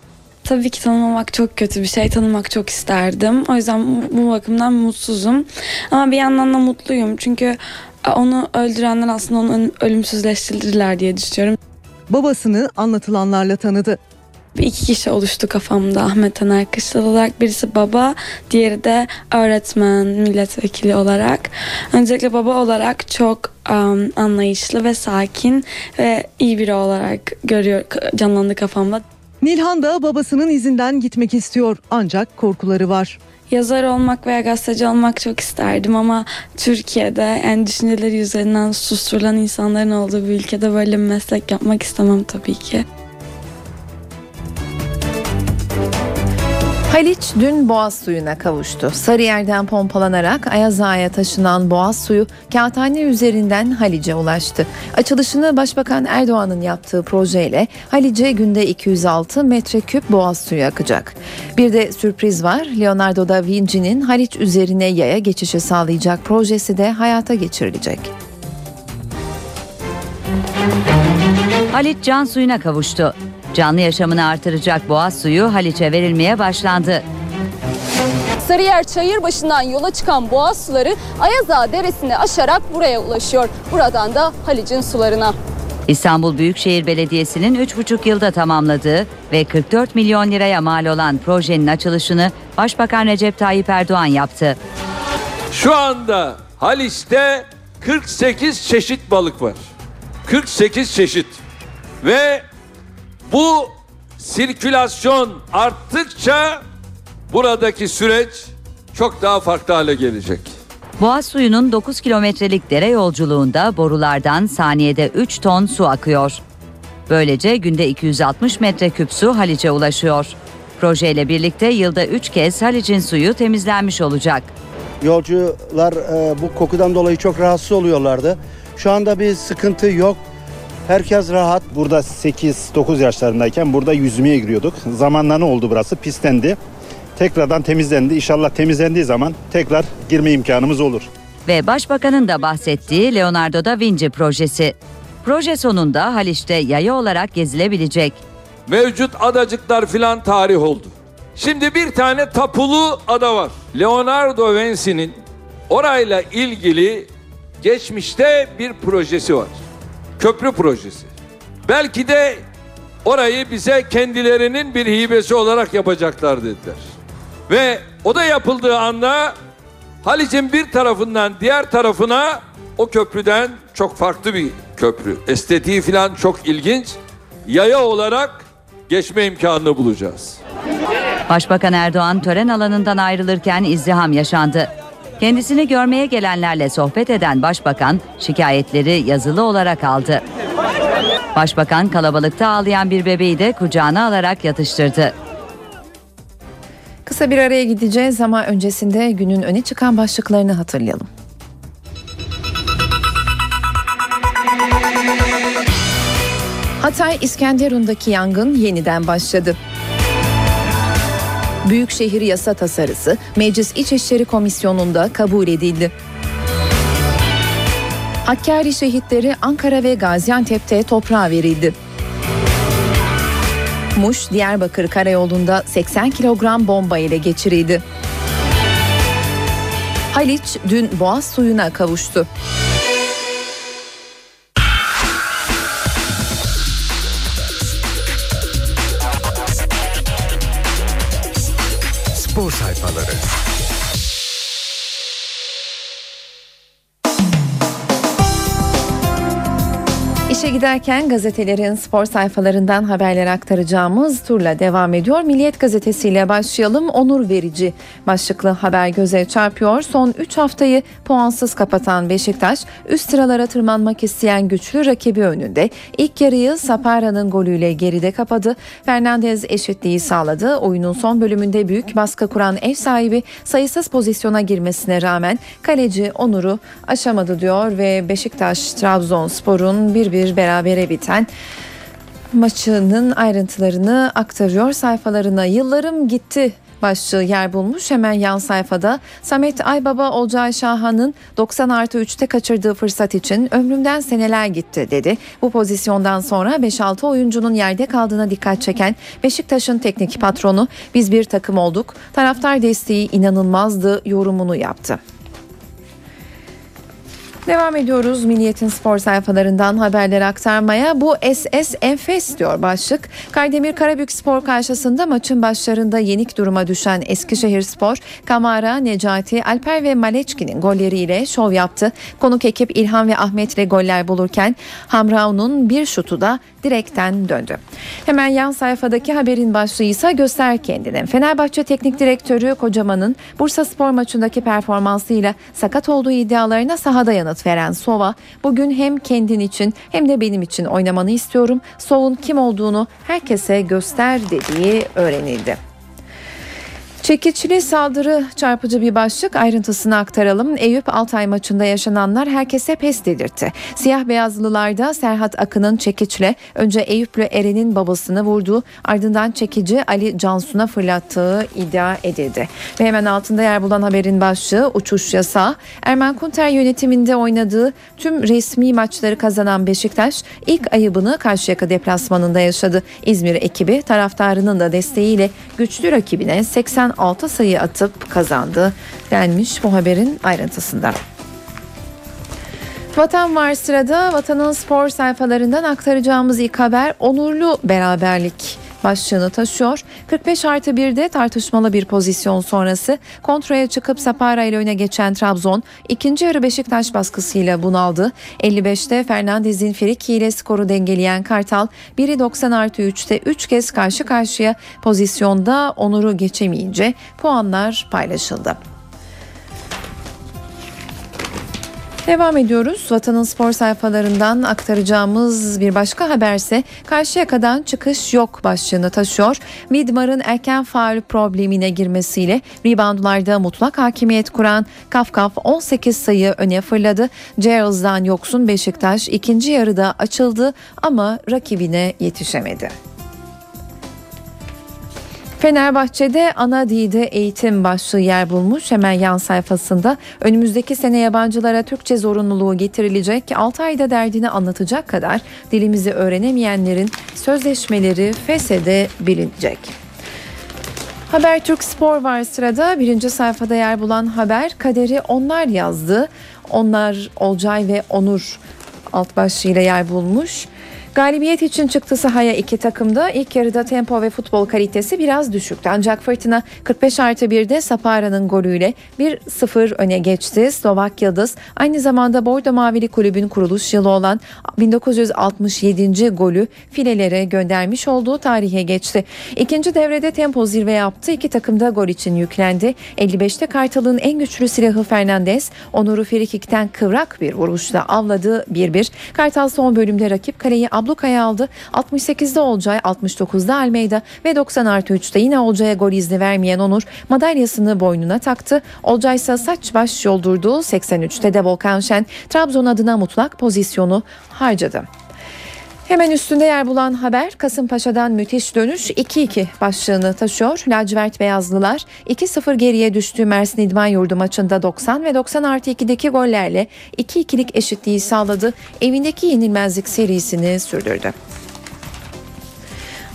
Tabii ki tanımamak çok kötü bir şey. Tanımak çok isterdim. O yüzden bu bakımdan mutsuzum. Ama bir yandan da mutluyum. Çünkü onu öldürenler aslında onu ölümsüzleştirdiler diye düşünüyorum. Babasını anlatılanlarla tanıdı. Bir iki kişi oluştu kafamda Ahmet Taner Kışlalı olarak. Birisi baba, diğeri de öğretmen, milletvekili olarak. Öncelikle baba olarak çok um, anlayışlı ve sakin ve iyi biri olarak görüyor, canlandı kafamda. Nilhan da babasının izinden gitmek istiyor ancak korkuları var. Yazar olmak veya gazeteci olmak çok isterdim ama Türkiye'de en düşünceleri üzerinden susturulan insanların olduğu bir ülkede böyle bir meslek yapmak istemem tabii ki. Haliç dün Boğaz suyuna kavuştu. Sarıyer'den pompalanarak Ayaz Ağa'ya taşınan Boğaz suyu Kağıthane üzerinden Halice ulaştı. Açılışını Başbakan Erdoğan'ın yaptığı projeyle Halice günde 206 metreküp Boğaz suyu akacak. Bir de sürpriz var. Leonardo da Vinci'nin Haliç üzerine yaya geçişi sağlayacak projesi de hayata geçirilecek. Haliç can suyuna kavuştu. Canlı yaşamını artıracak boğaz suyu Haliç'e verilmeye başlandı. Sarıyer Çayırbaşı'ndan yola çıkan boğaz suları Ayaza Deresi'ni aşarak buraya ulaşıyor. Buradan da Haliç'in sularına. İstanbul Büyükşehir Belediyesi'nin 3,5 yılda tamamladığı ve 44 milyon liraya mal olan projenin açılışını Başbakan Recep Tayyip Erdoğan yaptı. Şu anda Haliç'te 48 çeşit balık var. 48 çeşit. Ve bu sirkülasyon arttıkça buradaki süreç çok daha farklı hale gelecek. Boğaz suyunun 9 kilometrelik dere yolculuğunda borulardan saniyede 3 ton su akıyor. Böylece günde 260 metreküp su Haliç'e ulaşıyor. Projeyle birlikte yılda 3 kez Haliç'in suyu temizlenmiş olacak. Yolcular e, bu kokudan dolayı çok rahatsız oluyorlardı. Şu anda bir sıkıntı yok. Herkes rahat. Burada 8-9 yaşlarındayken burada yüzmeye giriyorduk. Zamanla ne oldu burası? Pislendi. Tekrardan temizlendi. İnşallah temizlendiği zaman tekrar girme imkanımız olur. Ve Başbakanın da bahsettiği Leonardo da Vinci projesi. Proje sonunda Haliç'te yaya olarak gezilebilecek. Mevcut adacıklar filan tarih oldu. Şimdi bir tane tapulu ada var. Leonardo Vinci'nin orayla ilgili geçmişte bir projesi var. Köprü projesi. Belki de orayı bize kendilerinin bir hibesi olarak yapacaklar dediler. Ve o da yapıldığı anda Haliç'in bir tarafından diğer tarafına o köprüden çok farklı bir köprü. Estetiği falan çok ilginç. Yaya olarak geçme imkanını bulacağız. Başbakan Erdoğan tören alanından ayrılırken izdiham yaşandı. Kendisini görmeye gelenlerle sohbet eden başbakan şikayetleri yazılı olarak aldı. Başbakan kalabalıkta ağlayan bir bebeği de kucağına alarak yatıştırdı. Kısa bir araya gideceğiz ama öncesinde günün öne çıkan başlıklarını hatırlayalım. Hatay İskenderun'daki yangın yeniden başladı. Büyükşehir yasa tasarısı Meclis İçişleri Komisyonu'nda kabul edildi. Hakkari şehitleri Ankara ve Gaziantep'te toprağa verildi. Muş Diyarbakır karayolunda 80 kilogram bomba ile geçirildi. Haliç dün boğaz suyuna kavuştu. Spor sayfaları. Giderken gazetelerin spor sayfalarından haberler aktaracağımız turla devam ediyor. Milliyet gazetesiyle başlayalım. Onur verici başlıklı haber göze çarpıyor. Son 3 haftayı puansız kapatan Beşiktaş üst sıralara tırmanmak isteyen güçlü rakibi önünde ilk yarıyı Sapara'nın golüyle geride kapadı. Fernandez eşitliği sağladı. Oyunun son bölümünde büyük baskı kuran ev sahibi sayısız pozisyona girmesine rağmen kaleci Onur'u aşamadı diyor ve Beşiktaş Trabzonspor'un bir bir berabere biten maçının ayrıntılarını aktarıyor sayfalarına. Yıllarım gitti başlığı yer bulmuş. Hemen yan sayfada Samet Aybaba Olcay Şahan'ın 90 artı 3'te kaçırdığı fırsat için ömrümden seneler gitti dedi. Bu pozisyondan sonra 5-6 oyuncunun yerde kaldığına dikkat çeken Beşiktaş'ın teknik patronu biz bir takım olduk. Taraftar desteği inanılmazdı yorumunu yaptı. Devam ediyoruz Milliyet'in spor sayfalarından haberleri aktarmaya. Bu SS enfes diyor başlık. Kaydemir Karabük Spor karşısında maçın başlarında yenik duruma düşen Eskişehir Spor, Kamara, Necati, Alper ve Maleçki'nin golleriyle şov yaptı. Konuk ekip İlhan ve Ahmet'le goller bulurken Hamrao'nun bir şutu da direkten döndü. Hemen yan sayfadaki haberin başlığı ise göster kendini. Fenerbahçe Teknik Direktörü Kocaman'ın Bursa Spor maçındaki performansıyla sakat olduğu iddialarına sahada yanıt veren Sova, bugün hem kendin için hem de benim için oynamanı istiyorum. Sov'un kim olduğunu herkese göster dediği öğrenildi. Çekiçli saldırı çarpıcı bir başlık ayrıntısını aktaralım. Eyüp Altay maçında yaşananlar herkese pes dedirtti. Siyah beyazlılarda Serhat Akın'ın çekiçle önce Eyüplü Eren'in babasını vurduğu ardından çekici Ali Cansu'na fırlattığı iddia edildi. Ve hemen altında yer bulan haberin başlığı uçuş yasağı. Ermen Kunter yönetiminde oynadığı tüm resmi maçları kazanan Beşiktaş ilk ayıbını Karşıyaka deplasmanında yaşadı. İzmir ekibi taraftarının da desteğiyle güçlü rakibine 80 6 sayı atıp kazandı denmiş bu haberin ayrıntısında. Vatan var sırada vatanın spor sayfalarından aktaracağımız ilk haber onurlu beraberlik başlığını taşıyor. 45 artı 1'de tartışmalı bir pozisyon sonrası kontraya çıkıp Sapara ile öne geçen Trabzon ikinci yarı Beşiktaş baskısıyla bunaldı. 55'te Fernandez'in Friki ile skoru dengeleyen Kartal biri 90 artı 3'te 3 kez karşı karşıya pozisyonda Onur'u geçemeyince puanlar paylaşıldı. Devam ediyoruz. Vatanın spor sayfalarından aktaracağımız bir başka haberse Karşıyaka'dan çıkış yok başlığını taşıyor. Midmar'ın erken faul problemine girmesiyle reboundlarda mutlak hakimiyet kuran Kafkaf 18 sayı öne fırladı. Geralds'dan yoksun Beşiktaş ikinci yarıda açıldı ama rakibine yetişemedi. Fenerbahçe'de ana dilde eğitim başlığı yer bulmuş. Hemen yan sayfasında önümüzdeki sene yabancılara Türkçe zorunluluğu getirilecek. 6 ayda derdini anlatacak kadar dilimizi öğrenemeyenlerin sözleşmeleri feshedebilecek. Habertürk Spor var sırada. Birinci sayfada yer bulan haber kaderi onlar yazdı. Onlar Olcay ve Onur alt başlığıyla yer bulmuş. Galibiyet için çıktı sahaya iki takımda. İlk yarıda tempo ve futbol kalitesi biraz düşüktü. Ancak Fırtına 45 artı 1'de Sapara'nın golüyle 1-0 öne geçti. Slovak Yıldız aynı zamanda Bordo Mavili Kulübün kuruluş yılı olan 1967. golü filelere göndermiş olduğu tarihe geçti. İkinci devrede tempo zirve yaptı. İki takım da gol için yüklendi. 55'te Kartal'ın en güçlü silahı Fernandez, Onur'u Frikik'ten kıvrak bir vuruşla avladı 1-1. Kartal son bölümde rakip kaleyi ablukaya aldı. 68'de Olcay, 69'da Almeyda ve 90 artı 3'te yine Olcay'a gol izni vermeyen Onur madalyasını boynuna taktı. Olcay ise saç baş yoldurdu. 83'te de Volkan Şen Trabzon adına mutlak pozisyonu harcadı. Hemen üstünde yer bulan haber Kasımpaşa'dan müthiş dönüş 2-2 başlığını taşıyor. Lacivert Beyazlılar 2-0 geriye düştüğü Mersin İdman Yurdu maçında 90 ve 90 artı 2'deki gollerle 2-2'lik eşitliği sağladı. Evindeki yenilmezlik serisini sürdürdü.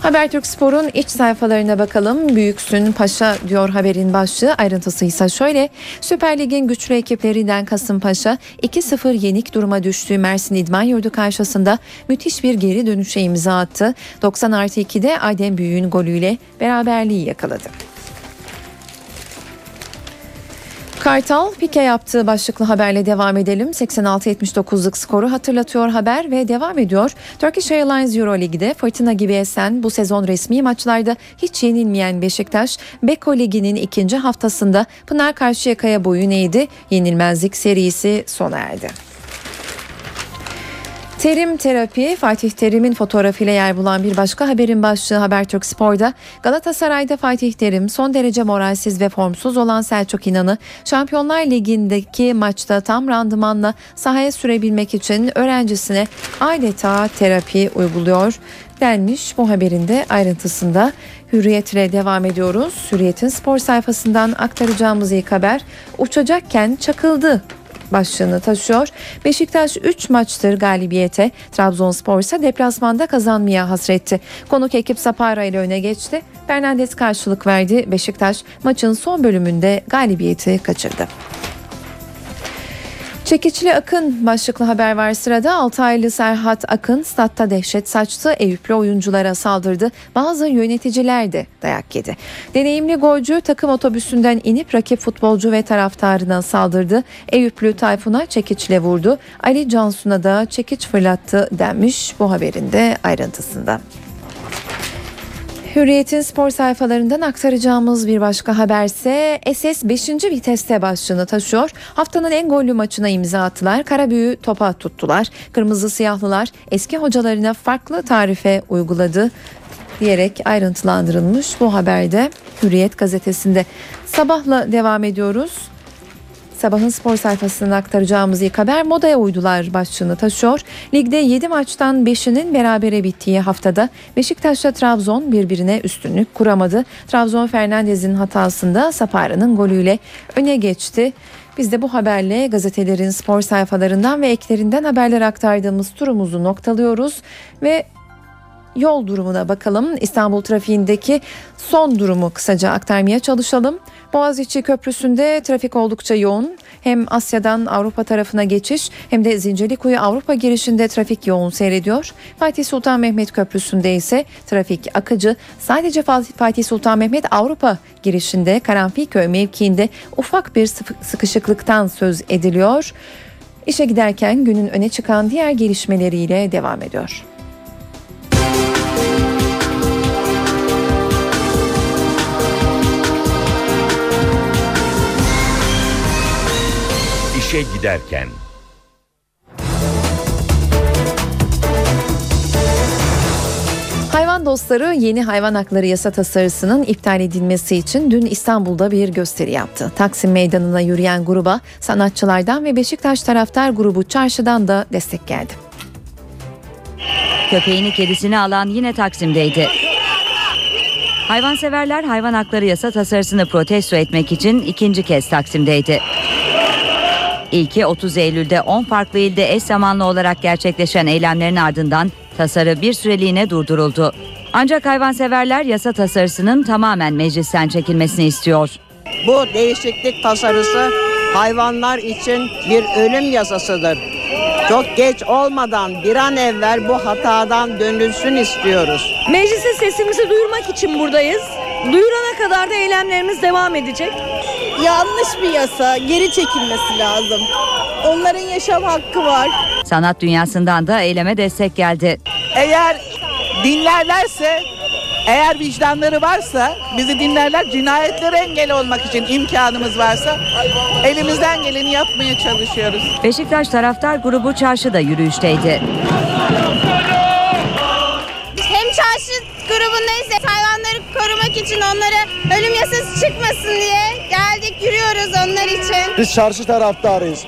Habertürk Spor'un iç sayfalarına bakalım. Büyüksün Paşa diyor haberin başlığı. Ayrıntısı ise şöyle. Süper Lig'in güçlü ekiplerinden Kasımpaşa 2-0 yenik duruma düştüğü Mersin İdman Yurdu karşısında müthiş bir geri dönüşe imza attı. 90 artı 2'de Adem Büyük'ün golüyle beraberliği yakaladı. Kartal pike yaptığı başlıklı haberle devam edelim. 86-79'luk skoru hatırlatıyor haber ve devam ediyor. Turkish Airlines Euro Lig'de fırtına gibi esen bu sezon resmi maçlarda hiç yenilmeyen Beşiktaş, Beko Ligi'nin ikinci haftasında Pınar Karşıyaka'ya boyun eğdi. Yenilmezlik serisi sona erdi. Terim terapi Fatih Terim'in fotoğrafıyla yer bulan bir başka haberin başlığı Habertürk Spor'da Galatasaray'da Fatih Terim son derece moralsiz ve formsuz olan Selçuk İnan'ı Şampiyonlar Ligi'ndeki maçta tam randımanla sahaya sürebilmek için öğrencisine adeta terapi uyguluyor denmiş bu haberin de ayrıntısında. Hürriyetle devam ediyoruz. Hürriyet'in spor sayfasından aktaracağımız ilk haber uçacakken çakıldı başlığını taşıyor. Beşiktaş 3 maçtır galibiyete, Trabzonspor ise deplasmanda kazanmaya hasretti. Konuk ekip Sapara ile öne geçti. Bernardes karşılık verdi. Beşiktaş maçın son bölümünde galibiyeti kaçırdı. Çekiçli Akın başlıklı haber var sırada. 6 aylı Serhat Akın statta dehşet saçtı. Eyüplü oyunculara saldırdı. Bazı yöneticiler de dayak yedi. Deneyimli golcü takım otobüsünden inip rakip futbolcu ve taraftarına saldırdı. Eyüplü Tayfun'a çekiçle vurdu. Ali Cansu'na da çekiç fırlattı denmiş bu haberin de ayrıntısında. Hürriyet'in spor sayfalarından aktaracağımız bir başka haberse SS 5. viteste başlığını taşıyor. Haftanın en gollü maçına imza attılar. Karabüyü topa tuttular. Kırmızı siyahlılar eski hocalarına farklı tarife uyguladı diyerek ayrıntılandırılmış bu haberde Hürriyet gazetesinde. Sabahla devam ediyoruz. Sabahın spor sayfasından aktaracağımız ilk haber modaya uydular başlığını taşıyor. Ligde 7 maçtan 5'inin berabere bittiği haftada Beşiktaş'la Trabzon birbirine üstünlük kuramadı. Trabzon Fernandez'in hatasında Sapara'nın golüyle öne geçti. Biz de bu haberle gazetelerin spor sayfalarından ve eklerinden haberler aktardığımız turumuzu noktalıyoruz ve yol durumuna bakalım. İstanbul trafiğindeki son durumu kısaca aktarmaya çalışalım. Boğaziçi Köprüsü'nde trafik oldukça yoğun. Hem Asya'dan Avrupa tarafına geçiş hem de Zincirlikuyu Avrupa girişinde trafik yoğun seyrediyor. Fatih Sultan Mehmet Köprüsü'nde ise trafik akıcı. Sadece Fatih Sultan Mehmet Avrupa girişinde Karanfilköy mevkiinde ufak bir sıkışıklıktan söz ediliyor. İşe giderken günün öne çıkan diğer gelişmeleriyle devam ediyor. İşe giderken. Hayvan dostları yeni hayvan hakları yasa tasarısının iptal edilmesi için dün İstanbul'da bir gösteri yaptı. Taksim Meydanı'na yürüyen gruba sanatçılardan ve Beşiktaş taraftar grubu çarşıdan da destek geldi. Köpeğini kedisini alan yine Taksim'deydi. Hayvanseverler hayvan hakları yasa tasarısını protesto etmek için ikinci kez Taksim'deydi. İlki 30 Eylül'de 10 farklı ilde eş zamanlı olarak gerçekleşen eylemlerin ardından tasarı bir süreliğine durduruldu. Ancak hayvanseverler yasa tasarısının tamamen meclisten çekilmesini istiyor. Bu değişiklik tasarısı hayvanlar için bir ölüm yasasıdır. Çok geç olmadan bir an evvel bu hatadan dönülsün istiyoruz. Meclise sesimizi duyurmak için buradayız. Duyurana kadar da eylemlerimiz devam edecek. Yanlış bir yasa, geri çekilmesi lazım. Onların yaşam hakkı var. Sanat dünyasından da eyleme destek geldi. Eğer dinlerlerse eğer vicdanları varsa bizi dinlerler cinayetlere engel olmak için imkanımız varsa elimizden geleni yapmaya çalışıyoruz. Beşiktaş taraftar grubu çarşıda yürüyüşteydi. Hem çarşı grubundayız hayvanları korumak için onlara ölüm yasası çıkmasın diye geldik yürüyoruz onlar için. Biz çarşı taraftarıyız.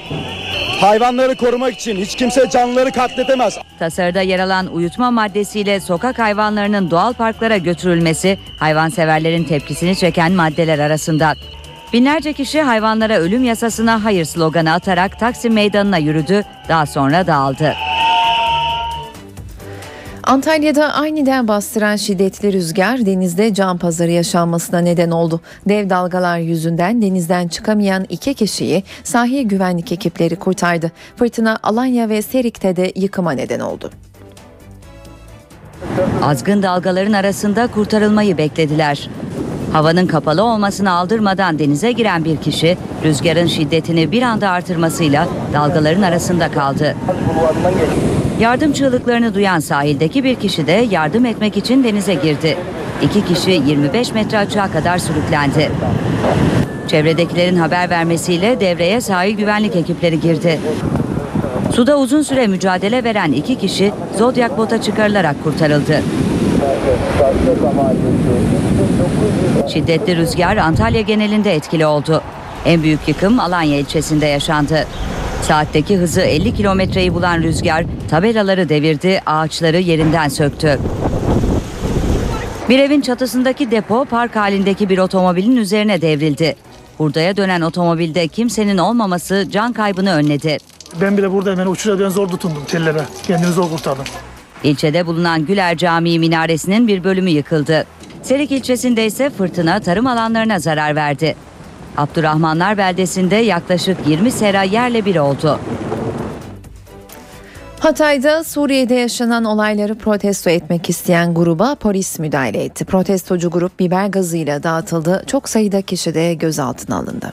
Hayvanları korumak için hiç kimse canlıları katletemez. Tasarıda yer alan uyutma maddesiyle sokak hayvanlarının doğal parklara götürülmesi hayvanseverlerin tepkisini çeken maddeler arasında. Binlerce kişi hayvanlara ölüm yasasına hayır sloganı atarak Taksim Meydanı'na yürüdü, daha sonra dağıldı. Antalya'da aniden bastıran şiddetli rüzgar denizde can pazarı yaşanmasına neden oldu. Dev dalgalar yüzünden denizden çıkamayan iki kişiyi sahil güvenlik ekipleri kurtardı. Fırtına Alanya ve Serik'te de yıkıma neden oldu. Azgın dalgaların arasında kurtarılmayı beklediler. Havanın kapalı olmasını aldırmadan denize giren bir kişi rüzgarın şiddetini bir anda artırmasıyla dalgaların arasında kaldı. Yardım çığlıklarını duyan sahildeki bir kişi de yardım etmek için denize girdi. İki kişi 25 metre açığa kadar sürüklendi. Çevredekilerin haber vermesiyle devreye sahil güvenlik ekipleri girdi. Suda uzun süre mücadele veren iki kişi Zodyak bota çıkarılarak kurtarıldı. Şiddetli rüzgar Antalya genelinde etkili oldu. En büyük yıkım Alanya ilçesinde yaşandı. Saatteki hızı 50 kilometreyi bulan rüzgar tabelaları devirdi, ağaçları yerinden söktü. Bir evin çatısındaki depo park halindeki bir otomobilin üzerine devrildi. Hurdaya dönen otomobilde kimsenin olmaması can kaybını önledi. Ben bile burada hemen uçuşa ben zor tutundum tellere. Kendimi zor kurtardım. İlçede bulunan Güler Camii minaresinin bir bölümü yıkıldı. Serik ilçesinde ise fırtına tarım alanlarına zarar verdi. Abdurrahmanlar beldesinde yaklaşık 20 sera yerle bir oldu. Hatay'da Suriye'de yaşanan olayları protesto etmek isteyen gruba polis müdahale etti. Protestocu grup biber gazıyla dağıtıldı. Çok sayıda kişi de gözaltına alındı.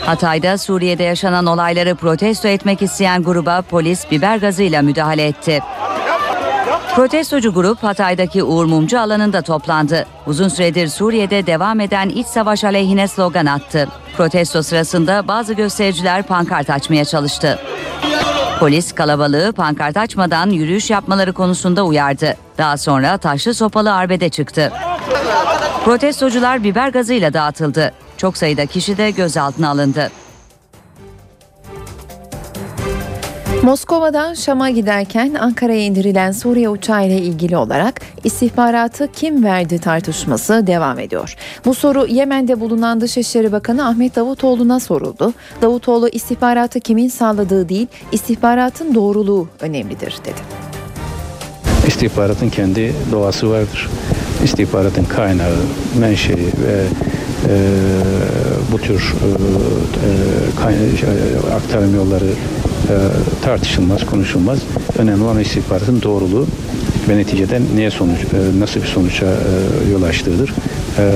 Hatay'da Suriye'de yaşanan olayları protesto etmek isteyen gruba polis biber gazıyla müdahale etti. Protestocu grup Hatay'daki Uğur Mumcu alanında toplandı. Uzun süredir Suriye'de devam eden iç savaş aleyhine slogan attı. Protesto sırasında bazı göstericiler pankart açmaya çalıştı. Polis kalabalığı pankart açmadan yürüyüş yapmaları konusunda uyardı. Daha sonra taşlı sopalı arbede çıktı. Protestocular biber gazıyla dağıtıldı. Çok sayıda kişi de gözaltına alındı. Moskova'dan Şam'a giderken Ankara'ya indirilen Suriye uçağı ile ilgili olarak istihbaratı kim verdi tartışması devam ediyor. Bu soru Yemen'de bulunan Dışişleri Bakanı Ahmet Davutoğlu'na soruldu. Davutoğlu istihbaratı kimin sağladığı değil, istihbaratın doğruluğu önemlidir dedi. İstihbaratın kendi doğası vardır. İstihbaratın kaynağı, menşei ve e, bu tür e, kayna- aktarım yolları e, tartışılmaz, konuşulmaz. Önemli olan istihbaratın doğruluğu ve neticede neye sonuç, e, nasıl bir sonuca e, yol açtığıdır. E,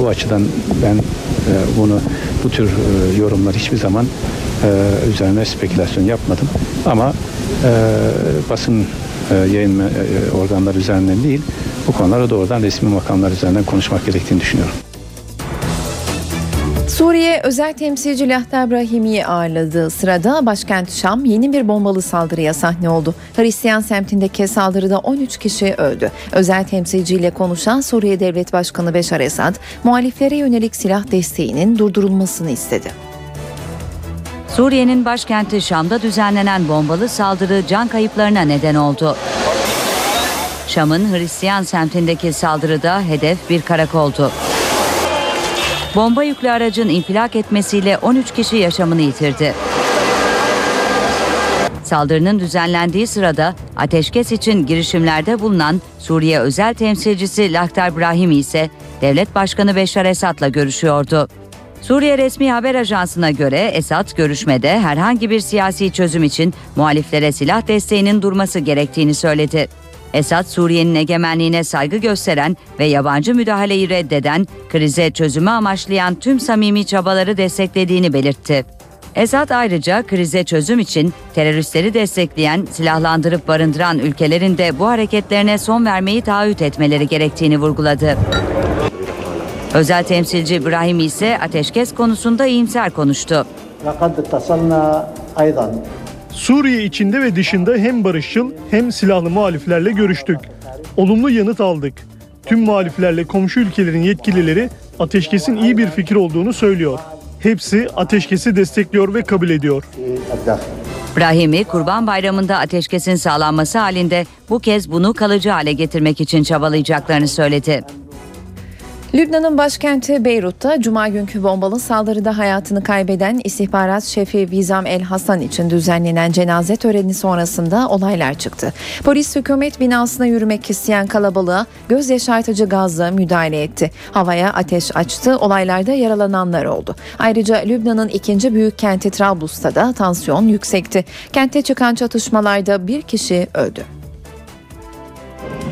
bu açıdan ben e, bunu bu tür yorumlar hiçbir zaman üzerine spekülasyon yapmadım. Ama basın yayın e, organları üzerinden değil, bu konuları doğrudan resmi makamlar üzerinden konuşmak gerektiğini düşünüyorum. Suriye özel temsilci Lahtar Brahimi'yi ağırladığı sırada başkent Şam yeni bir bombalı saldırıya sahne oldu. Hristiyan semtindeki saldırıda 13 kişi öldü. Özel temsilciyle konuşan Suriye Devlet Başkanı Beşar Esad, muhaliflere yönelik silah desteğinin durdurulmasını istedi. Suriye'nin başkenti Şam'da düzenlenen bombalı saldırı can kayıplarına neden oldu. Şam'ın Hristiyan semtindeki saldırıda hedef bir karakoldu. Bomba yüklü aracın infilak etmesiyle 13 kişi yaşamını yitirdi. Saldırının düzenlendiği sırada ateşkes için girişimlerde bulunan Suriye özel temsilcisi Lahtar Brahimi ise devlet başkanı Beşar Esad'la görüşüyordu. Suriye resmi haber ajansına göre Esad görüşmede herhangi bir siyasi çözüm için muhaliflere silah desteğinin durması gerektiğini söyledi. Esad Suriye'nin egemenliğine saygı gösteren ve yabancı müdahaleyi reddeden, krize çözümü amaçlayan tüm samimi çabaları desteklediğini belirtti. Esad ayrıca krize çözüm için teröristleri destekleyen, silahlandırıp barındıran ülkelerin de bu hareketlerine son vermeyi taahhüt etmeleri gerektiğini vurguladı. Özel temsilci İbrahim ise ateşkes konusunda iyimser konuştu. Suriye içinde ve dışında hem barışçıl hem silahlı muhaliflerle görüştük. Olumlu yanıt aldık. Tüm muhaliflerle komşu ülkelerin yetkilileri ateşkesin iyi bir fikir olduğunu söylüyor. Hepsi ateşkesi destekliyor ve kabul ediyor. Brahimi, Kurban Bayramı'nda ateşkesin sağlanması halinde bu kez bunu kalıcı hale getirmek için çabalayacaklarını söyledi. Lübnan'ın başkenti Beyrut'ta cuma günkü bombalı saldırıda hayatını kaybeden istihbarat şefi Vizam El Hasan için düzenlenen cenaze töreni sonrasında olaylar çıktı. Polis hükümet binasına yürümek isteyen kalabalığa göz yaşartıcı gazla müdahale etti. Havaya ateş açtı, olaylarda yaralananlar oldu. Ayrıca Lübnan'ın ikinci büyük kenti Trablus'ta da tansiyon yüksekti. Kentte çıkan çatışmalarda bir kişi öldü.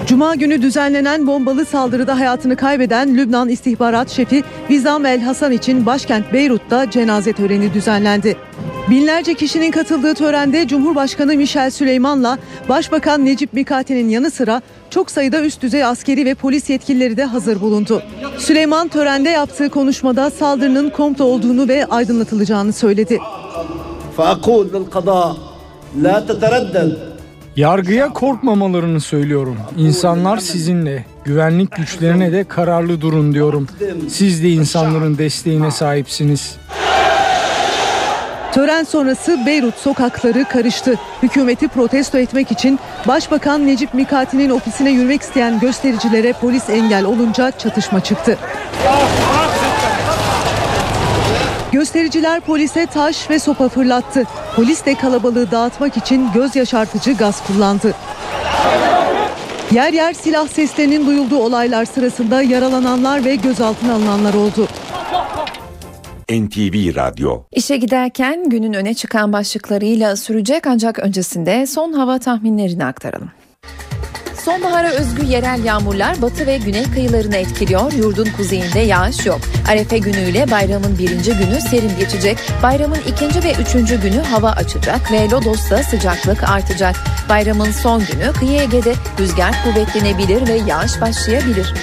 Cuma günü düzenlenen bombalı saldırıda hayatını kaybeden Lübnan istihbarat şefi Vizam El Hasan için başkent Beyrut'ta cenaze töreni düzenlendi. Binlerce kişinin katıldığı törende Cumhurbaşkanı Michel Süleyman'la Başbakan Necip Mikati'nin yanı sıra çok sayıda üst düzey askeri ve polis yetkilileri de hazır bulundu. Süleyman törende yaptığı konuşmada saldırının komplo olduğunu ve aydınlatılacağını söyledi. فأقول للقضاء لا تتردد Yargıya korkmamalarını söylüyorum. İnsanlar sizinle, güvenlik güçlerine de kararlı durun diyorum. Siz de insanların desteğine sahipsiniz. Tören sonrası Beyrut sokakları karıştı. Hükümeti protesto etmek için Başbakan Necip Mikati'nin ofisine yürümek isteyen göstericilere polis engel olunca çatışma çıktı. Göstericiler polise taş ve sopa fırlattı. Polis de kalabalığı dağıtmak için göz yaşartıcı gaz kullandı. Yer yer silah seslerinin duyulduğu olaylar sırasında yaralananlar ve gözaltına alınanlar oldu. NTV Radyo İşe giderken günün öne çıkan başlıklarıyla sürecek ancak öncesinde son hava tahminlerini aktaralım. Sonbahara özgü yerel yağmurlar batı ve güney kıyılarını etkiliyor. Yurdun kuzeyinde yağış yok. Arefe günüyle bayramın birinci günü serin geçecek. Bayramın ikinci ve üçüncü günü hava açacak ve Lodos'ta sıcaklık artacak. Bayramın son günü kıyı Ege'de rüzgar kuvvetlenebilir ve yağış başlayabilir.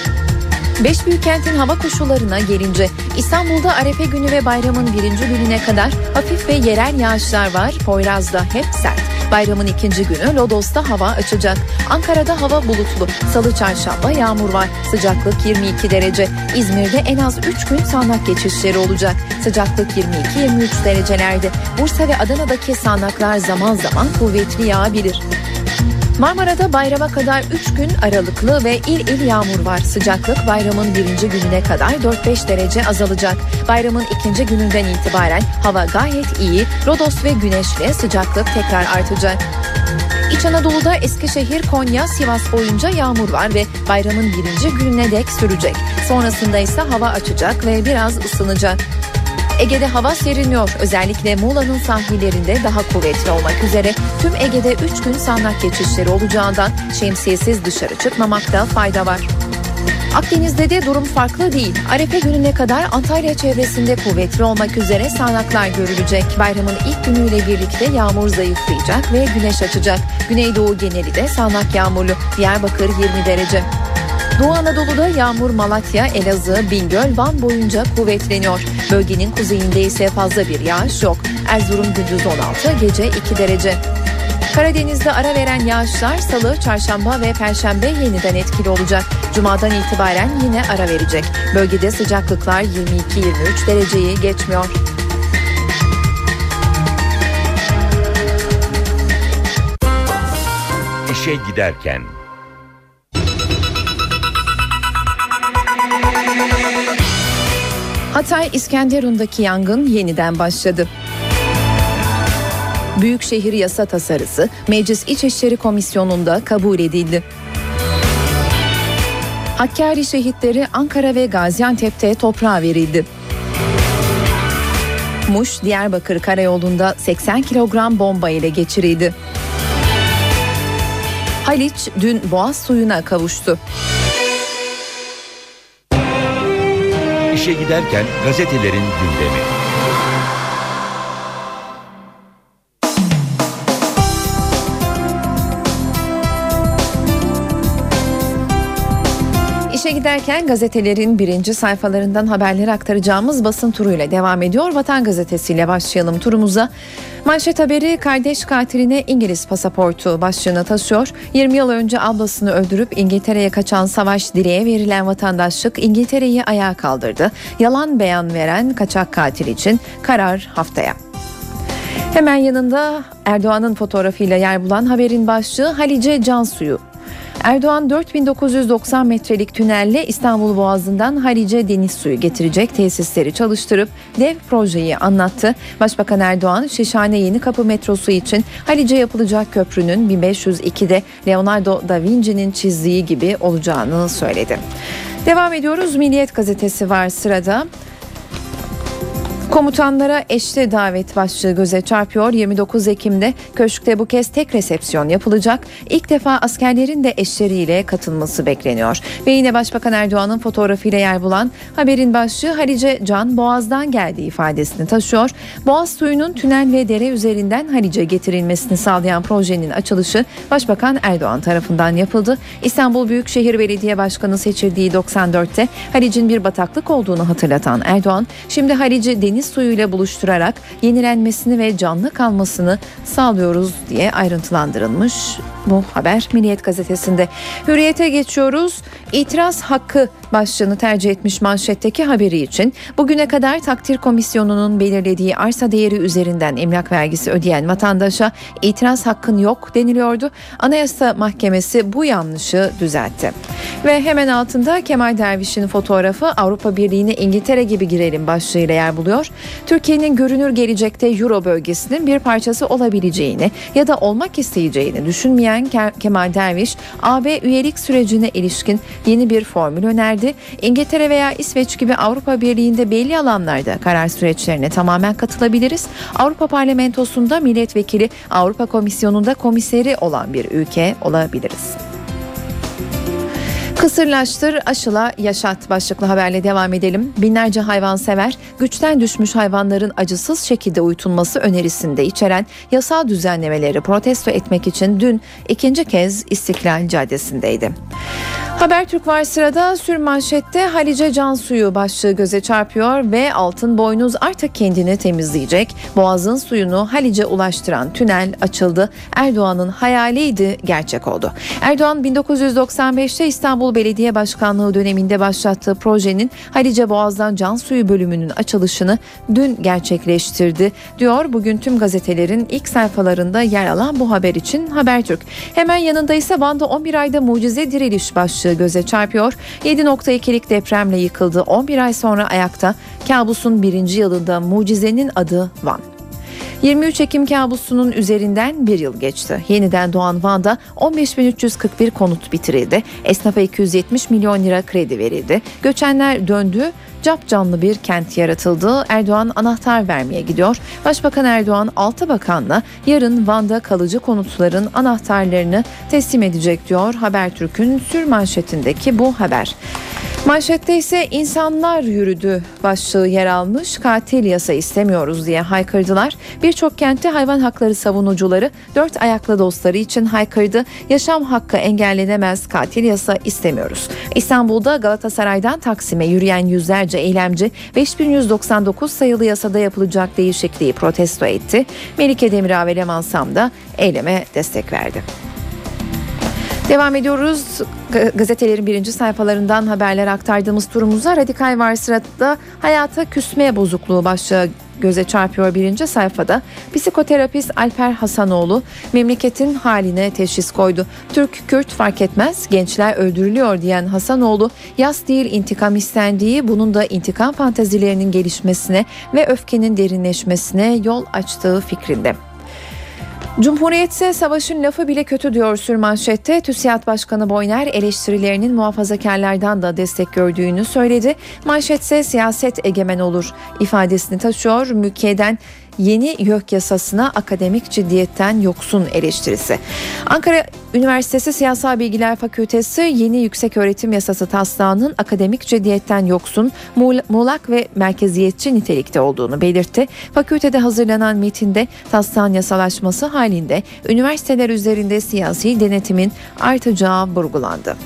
Beş büyük kentin hava koşullarına gelince İstanbul'da Arefe günü ve bayramın birinci gününe kadar hafif ve yerel yağışlar var. Poyraz'da hep sert. Bayramın ikinci günü Lodos'ta hava açacak. Ankara'da hava bulutlu. Salı çarşamba yağmur var. Sıcaklık 22 derece. İzmir'de en az 3 gün sağanak geçişleri olacak. Sıcaklık 22-23 derecelerde. Bursa ve Adana'daki sağanaklar zaman zaman kuvvetli yağabilir. Marmara'da bayrama kadar 3 gün aralıklı ve il il yağmur var. Sıcaklık bayramın birinci gününe kadar 4-5 derece azalacak. Bayramın ikinci gününden itibaren hava gayet iyi. Rodos ve güneşli sıcaklık tekrar artacak. İç Anadolu'da Eskişehir, Konya, Sivas boyunca yağmur var ve bayramın birinci gününe dek sürecek. Sonrasında ise hava açacak ve biraz ısınacak. Ege'de hava seriniyor. Özellikle Muğla'nın sahillerinde daha kuvvetli olmak üzere tüm Ege'de 3 gün sağanak geçişleri olacağından şemsiyesiz dışarı çıkmamakta fayda var. Akdeniz'de de durum farklı değil. Arefe gününe kadar Antalya çevresinde kuvvetli olmak üzere sağanaklar görülecek. Bayramın ilk günüyle birlikte yağmur zayıflayacak ve güneş açacak. Güneydoğu geneli de sağanak yağmurlu. Diyarbakır 20 derece. Doğu Anadolu'da yağmur Malatya, Elazığ, Bingöl, Van boyunca kuvvetleniyor. Bölgenin kuzeyinde ise fazla bir yağış yok. Erzurum gündüz 16, gece 2 derece. Karadeniz'de ara veren yağışlar salı, çarşamba ve perşembe yeniden etkili olacak. Cuma'dan itibaren yine ara verecek. Bölgede sıcaklıklar 22-23 dereceyi geçmiyor. İşe giderken Hatay İskenderun'daki yangın yeniden başladı. Büyükşehir yasa tasarısı Meclis İçişleri Komisyonu'nda kabul edildi. Hakkari şehitleri Ankara ve Gaziantep'te toprağa verildi. Muş Diyarbakır Karayolu'nda 80 kilogram bomba ile geçirildi. Haliç dün boğaz suyuna kavuştu. İşe giderken gazetelerin gündemi. Giderken gazetelerin birinci sayfalarından haberleri aktaracağımız basın turuyla devam ediyor. Vatan Gazetesi ile başlayalım turumuza. Manşet haberi kardeş katiline İngiliz pasaportu başlığını taşıyor. 20 yıl önce ablasını öldürüp İngiltere'ye kaçan Savaş Dire'ye verilen vatandaşlık İngiltere'yi ayağa kaldırdı. Yalan beyan veren kaçak katil için karar haftaya. Hemen yanında Erdoğan'ın fotoğrafıyla yer bulan haberin başlığı Halice Cansu'yu Erdoğan 4990 metrelik tünelle İstanbul Boğazı'ndan Halice deniz suyu getirecek tesisleri çalıştırıp dev projeyi anlattı. Başbakan Erdoğan Şişhane Yeni Kapı metrosu için Halice yapılacak köprünün 1502'de Leonardo da Vinci'nin çizdiği gibi olacağını söyledi. Devam ediyoruz. Milliyet gazetesi var sırada. Komutanlara eşli davet başlığı göze çarpıyor. 29 Ekim'de köşkte bu kez tek resepsiyon yapılacak. İlk defa askerlerin de eşleriyle katılması bekleniyor. Ve yine Başbakan Erdoğan'ın fotoğrafıyla yer bulan haberin başlığı Halice Can Boğaz'dan geldiği ifadesini taşıyor. Boğaz suyunun tünel ve dere üzerinden Halice getirilmesini sağlayan projenin açılışı Başbakan Erdoğan tarafından yapıldı. İstanbul Büyükşehir Belediye Başkanı seçildiği 94'te Halic'in bir bataklık olduğunu hatırlatan Erdoğan, şimdi Halic'i deniz suyuyla buluşturarak yenilenmesini ve canlı kalmasını sağlıyoruz diye ayrıntılandırılmış bu haber Milliyet gazetesinde. Hürriyete geçiyoruz. İtiraz hakkı başlığını tercih etmiş manşetteki haberi için bugüne kadar takdir komisyonunun belirlediği arsa değeri üzerinden emlak vergisi ödeyen vatandaşa itiraz hakkın yok deniliyordu. Anayasa Mahkemesi bu yanlışı düzeltti. Ve hemen altında Kemal Derviş'in fotoğrafı Avrupa Birliği'ne İngiltere gibi girelim başlığıyla yer buluyor. Türkiye'nin görünür gelecekte Euro bölgesinin bir parçası olabileceğini ya da olmak isteyeceğini düşünmeyen Kemal Derviş, AB üyelik sürecine ilişkin yeni bir formül önerdi. İngiltere veya İsveç gibi Avrupa Birliği'nde belli alanlarda karar süreçlerine tamamen katılabiliriz. Avrupa Parlamentosu'nda milletvekili, Avrupa Komisyonu'nda komiseri olan bir ülke olabiliriz. Kısırlaştır, aşıla, yaşat başlıklı haberle devam edelim. Binlerce hayvansever, güçten düşmüş hayvanların acısız şekilde uyutulması önerisinde içeren yasal düzenlemeleri protesto etmek için dün ikinci kez İstiklal Caddesi'ndeydi. Habertürk var sırada sürmanşette Halice Can Suyu başlığı göze çarpıyor ve altın boynuz artık kendini temizleyecek. Boğazın suyunu Halice ulaştıran tünel açıldı. Erdoğan'ın hayaliydi gerçek oldu. Erdoğan 1995'te İstanbul Belediye Başkanlığı döneminde başlattığı projenin Halice Boğaz'dan can suyu bölümünün açılışını dün gerçekleştirdi diyor. Bugün tüm gazetelerin ilk sayfalarında yer alan bu haber için Habertürk. Hemen yanında ise Van'da 11 ayda mucize diriliş başlığı göze çarpıyor. 7.2'lik depremle yıkıldı. 11 ay sonra ayakta kabusun birinci yılında mucizenin adı Van. 23 Ekim kabusunun üzerinden bir yıl geçti. Yeniden doğan Van'da 15.341 konut bitirildi. Esnafa 270 milyon lira kredi verildi. Göçenler döndü, cap canlı bir kent yaratıldı. Erdoğan anahtar vermeye gidiyor. Başbakan Erdoğan 6 bakanla yarın Van'da kalıcı konutların anahtarlarını teslim edecek diyor Habertürk'ün sür manşetindeki bu haber. Manşette ise insanlar yürüdü başlığı yer almış. Katil yasa istemiyoruz diye haykırdılar. Birçok kentte hayvan hakları savunucuları dört ayaklı dostları için haykırdı. Yaşam hakkı engellenemez katil yasa istemiyoruz. İstanbul'da Galatasaray'dan Taksim'e yürüyen yüzlerce eylemci 5199 sayılı yasada yapılacak değişikliği protesto etti. Melike Demirağ ve Leman da eyleme destek verdi. Devam ediyoruz. Gazetelerin birinci sayfalarından haberler aktardığımız turumuza radikal var sırada hayata küsme bozukluğu başlığı göze çarpıyor birinci sayfada. Psikoterapist Alper Hasanoğlu memleketin haline teşhis koydu. Türk, Kürt fark etmez gençler öldürülüyor diyen Hasanoğlu yas değil intikam istendiği bunun da intikam fantezilerinin gelişmesine ve öfkenin derinleşmesine yol açtığı fikrinde. Cumhuriyetse savaşın lafı bile kötü diyor sürmanşette. TÜSİAD Başkanı Boyner eleştirilerinin muhafazakarlardan da destek gördüğünü söyledi. Manşetse siyaset egemen olur ifadesini taşıyor. Mülkiye'den yeni YÖK yasasına akademik ciddiyetten yoksun eleştirisi. Ankara Üniversitesi Siyasal Bilgiler Fakültesi yeni yüksek öğretim yasası taslağının akademik ciddiyetten yoksun, muğlak ve merkeziyetçi nitelikte olduğunu belirtti. Fakültede hazırlanan metinde taslağın yasalaşması halinde üniversiteler üzerinde siyasi denetimin artacağı vurgulandı.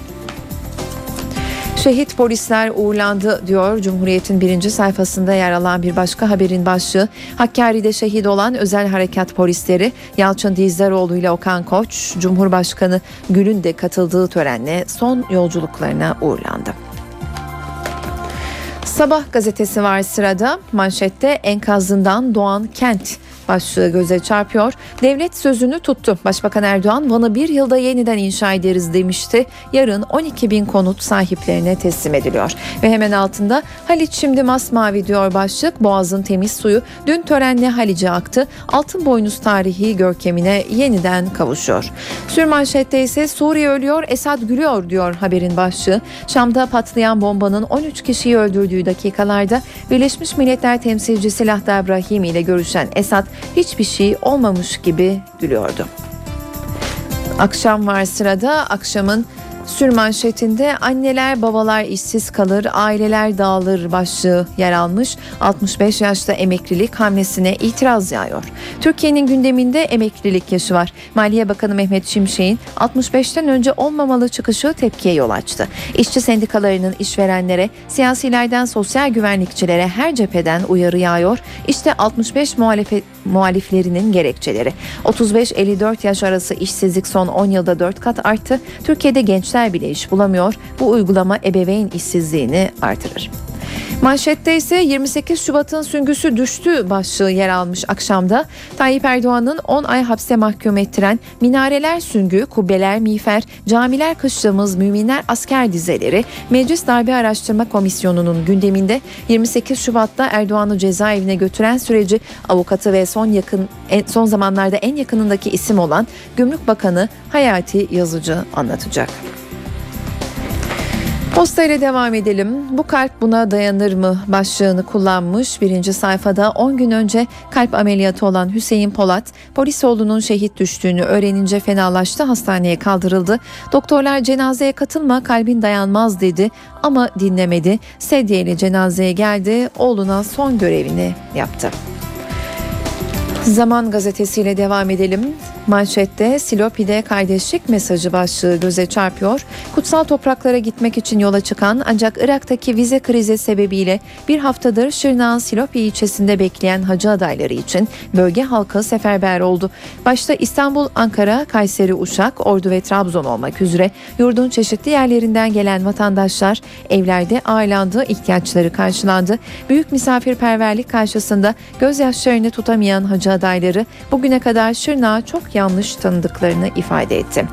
Şehit polisler uğurlandı diyor Cumhuriyet'in birinci sayfasında yer alan bir başka haberin başlığı. Hakkari'de şehit olan özel harekat polisleri Yalçın Dizdaroğlu ile Okan Koç, Cumhurbaşkanı Gül'ün de katıldığı törenle son yolculuklarına uğurlandı. Sabah gazetesi var sırada manşette enkazından doğan kent başlığı göze çarpıyor. Devlet sözünü tuttu. Başbakan Erdoğan Van'ı bir yılda yeniden inşa ederiz demişti. Yarın 12 bin konut sahiplerine teslim ediliyor. Ve hemen altında Haliç şimdi masmavi diyor başlık. Boğaz'ın temiz suyu dün törenle Halice aktı. Altın boynuz tarihi görkemine yeniden kavuşuyor. Sürmanşette ise Suriye ölüyor, Esad gülüyor diyor haberin başlığı. Şam'da patlayan bombanın 13 kişiyi öldürdüğü dakikalarda Birleşmiş Milletler temsilcisi Lahda Brahimi ile görüşen Esad hiçbir şey olmamış gibi gülüyordu. Akşam var sırada. Akşamın sürmanşetinde anneler babalar işsiz kalır, aileler dağılır başlığı yer almış. 65 yaşta emeklilik hamlesine itiraz yağıyor. Türkiye'nin gündeminde emeklilik yaşı var. Maliye Bakanı Mehmet Şimşek'in 65'ten önce olmamalı çıkışı tepkiye yol açtı. İşçi sendikalarının işverenlere, siyasilerden sosyal güvenlikçilere her cepheden uyarı yağıyor. İşte 65 muhalefet muhaliflerinin gerekçeleri. 35-54 yaş arası işsizlik son 10 yılda 4 kat arttı. Türkiye'de gençler bile iş bulamıyor. Bu uygulama ebeveyn işsizliğini artırır. Manşette ise 28 Şubat'ın süngüsü düştü başlığı yer almış akşamda. Tayyip Erdoğan'ın 10 ay hapse mahkum ettiren minareler süngü, kubbeler miğfer, camiler kışlamız, müminler asker dizeleri Meclis Darbe Araştırma Komisyonu'nun gündeminde 28 Şubat'ta Erdoğan'ı cezaevine götüren süreci avukatı ve son yakın son zamanlarda en yakınındaki isim olan Gümrük Bakanı Hayati Yazıcı anlatacak. Posta ile devam edelim. Bu kalp buna dayanır mı başlığını kullanmış birinci sayfada 10 gün önce kalp ameliyatı olan Hüseyin Polat polis oğlunun şehit düştüğünü öğrenince fenalaştı hastaneye kaldırıldı. Doktorlar cenazeye katılma kalbin dayanmaz dedi ama dinlemedi. Sedyeyle cenazeye geldi oğluna son görevini yaptı. Zaman gazetesiyle devam edelim. Manşette Silopi'de kardeşlik mesajı başlığı göze çarpıyor. Kutsal topraklara gitmek için yola çıkan ancak Irak'taki vize krizi sebebiyle bir haftadır Şırnak'ın Silopi ilçesinde bekleyen hacı adayları için bölge halkı seferber oldu. Başta İstanbul, Ankara, Kayseri, Uşak, Ordu ve Trabzon olmak üzere yurdun çeşitli yerlerinden gelen vatandaşlar evlerde ağırlandı, ihtiyaçları karşılandı. Büyük misafirperverlik karşısında gözyaşlarını tutamayan hacı adayları bugüne kadar Şırnak'a çok yanlış tanıdıklarını ifade etti.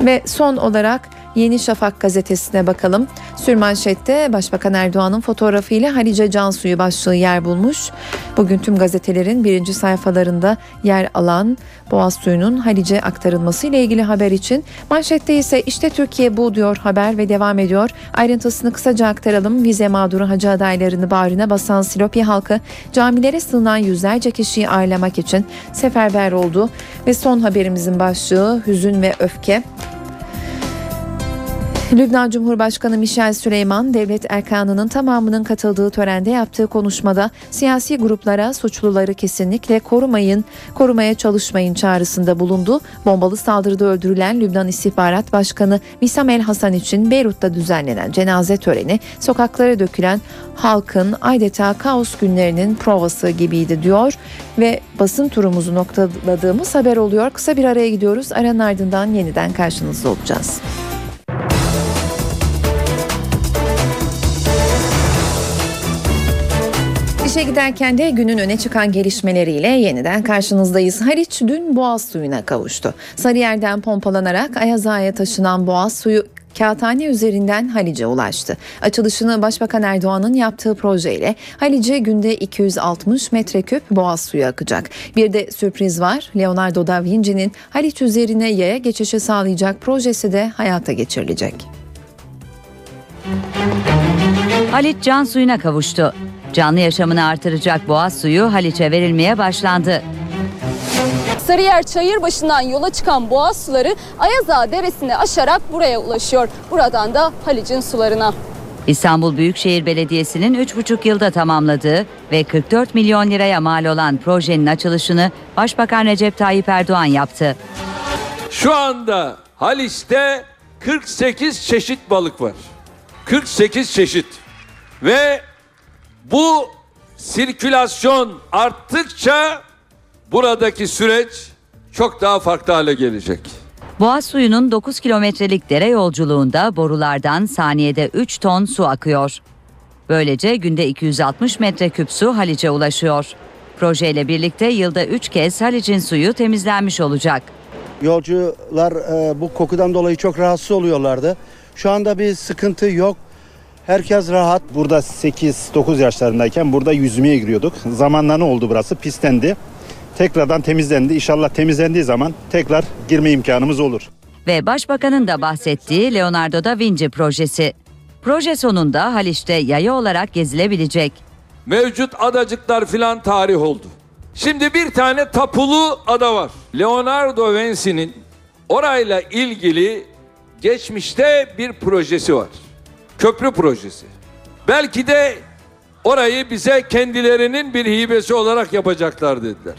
Ve son olarak Yeni Şafak gazetesine bakalım. Sürmanşette Başbakan Erdoğan'ın fotoğrafıyla Halice Cansu'yu başlığı yer bulmuş. Bugün tüm gazetelerin birinci sayfalarında yer alan Boğaz suyunun Halice aktarılması ile ilgili haber için manşette ise işte Türkiye bu diyor haber ve devam ediyor. Ayrıntısını kısaca aktaralım. Vize mağduru hacı adaylarını bağrına basan Silopi halkı camilere sığınan yüzlerce kişiyi ağırlamak için seferber oldu. Ve son haberimizin başlığı hüzün ve öfke. Lübnan Cumhurbaşkanı Michel Süleyman, devlet erkanının tamamının katıldığı törende yaptığı konuşmada siyasi gruplara suçluları kesinlikle korumayın, korumaya çalışmayın çağrısında bulundu. Bombalı saldırıda öldürülen Lübnan İstihbarat Başkanı Wissam El Hasan için Beyrut'ta düzenlenen cenaze töreni sokaklara dökülen halkın adeta kaos günlerinin provası gibiydi diyor ve basın turumuzu noktaladığımız haber oluyor. Kısa bir araya gidiyoruz. Aranın ardından yeniden karşınızda olacağız. İşe giderken de günün öne çıkan gelişmeleriyle yeniden karşınızdayız. Haliç dün boğaz suyuna kavuştu. Sarıyer'den pompalanarak Ayazağa'ya taşınan boğaz suyu Kağıthane üzerinden Halice ulaştı. Açılışını Başbakan Erdoğan'ın yaptığı projeyle Halice günde 260 metreküp boğaz suyu akacak. Bir de sürpriz var. Leonardo da Vinci'nin Haliç üzerine yaya geçişi sağlayacak projesi de hayata geçirilecek. Haliç can suyuna kavuştu. Canlı yaşamını artıracak boğaz suyu Haliç'e verilmeye başlandı. Sarıyer Çayırbaşı'ndan yola çıkan boğaz suları Ayaza Deresi'ni aşarak buraya ulaşıyor. Buradan da Halic'in sularına. İstanbul Büyükşehir Belediyesi'nin 3,5 yılda tamamladığı ve 44 milyon liraya mal olan projenin açılışını Başbakan Recep Tayyip Erdoğan yaptı. Şu anda Haliç'te 48 çeşit balık var. 48 çeşit. Ve bu sirkülasyon arttıkça buradaki süreç çok daha farklı hale gelecek. Boğaz suyunun 9 kilometrelik dere yolculuğunda borulardan saniyede 3 ton su akıyor. Böylece günde 260 metreküp su Haliç'e ulaşıyor. Projeyle birlikte yılda 3 kez Haliç'in suyu temizlenmiş olacak. Yolcular e, bu kokudan dolayı çok rahatsız oluyorlardı. Şu anda bir sıkıntı yok. Herkes rahat. Burada 8-9 yaşlarındayken burada yüzmeye giriyorduk. Zamanla ne oldu burası? Pislendi. Tekrardan temizlendi. İnşallah temizlendiği zaman tekrar girme imkanımız olur. Ve Başbakanın da bahsettiği Leonardo da Vinci projesi. Proje sonunda Haliç'te yaya olarak gezilebilecek. Mevcut adacıklar filan tarih oldu. Şimdi bir tane tapulu ada var. Leonardo Vinci'nin orayla ilgili geçmişte bir projesi var. Köprü projesi. Belki de orayı bize kendilerinin bir hibesi olarak yapacaklar dediler.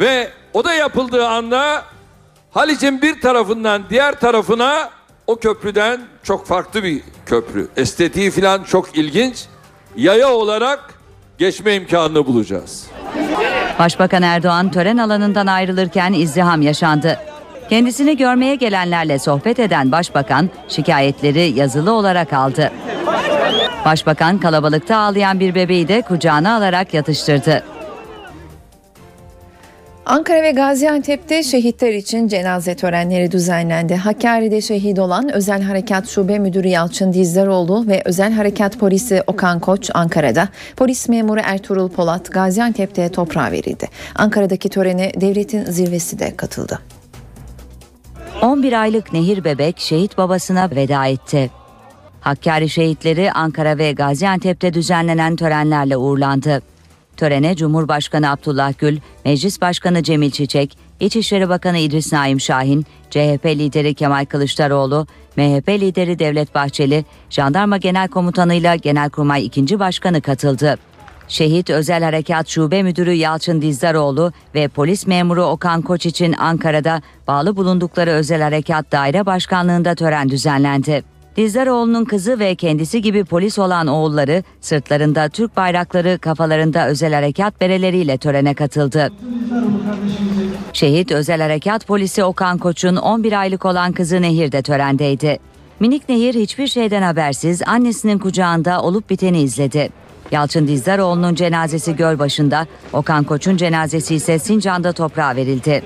Ve o da yapıldığı anda Haliç'in bir tarafından diğer tarafına o köprüden çok farklı bir köprü. Estetiği falan çok ilginç. Yaya olarak geçme imkanını bulacağız. Başbakan Erdoğan tören alanından ayrılırken izdiham yaşandı. Kendisini görmeye gelenlerle sohbet eden başbakan şikayetleri yazılı olarak aldı. Başbakan kalabalıkta ağlayan bir bebeği de kucağına alarak yatıştırdı. Ankara ve Gaziantep'te şehitler için cenaze törenleri düzenlendi. Hakkari'de şehit olan Özel Harekat Şube Müdürü Yalçın Dizdaroğlu ve Özel Harekat Polisi Okan Koç Ankara'da, polis memuru Ertuğrul Polat Gaziantep'te toprağa verildi. Ankara'daki törene devletin zirvesi de katıldı. 11 aylık Nehir Bebek şehit babasına veda etti. Hakkari şehitleri Ankara ve Gaziantep'te düzenlenen törenlerle uğurlandı. Törene Cumhurbaşkanı Abdullah Gül, Meclis Başkanı Cemil Çiçek, İçişleri Bakanı İdris Naim Şahin, CHP lideri Kemal Kılıçdaroğlu, MHP lideri Devlet Bahçeli, Jandarma Genel Komutanı'yla Genelkurmay 2. Başkanı katıldı. Şehit Özel Harekat Şube Müdürü Yalçın Dizdaroğlu ve polis memuru Okan Koç için Ankara'da bağlı bulundukları Özel Harekat Daire Başkanlığı'nda tören düzenlendi. Dizdaroğlu'nun kızı ve kendisi gibi polis olan oğulları sırtlarında Türk bayrakları kafalarında özel harekat bereleriyle törene katıldı. Şehit Özel Harekat Polisi Okan Koç'un 11 aylık olan kızı Nehir de törendeydi. Minik Nehir hiçbir şeyden habersiz annesinin kucağında olup biteni izledi. Yalçın Dizdaroğlu'nun cenazesi Gölbaşı'nda, Okan Koç'un cenazesi ise Sincan'da toprağa verildi.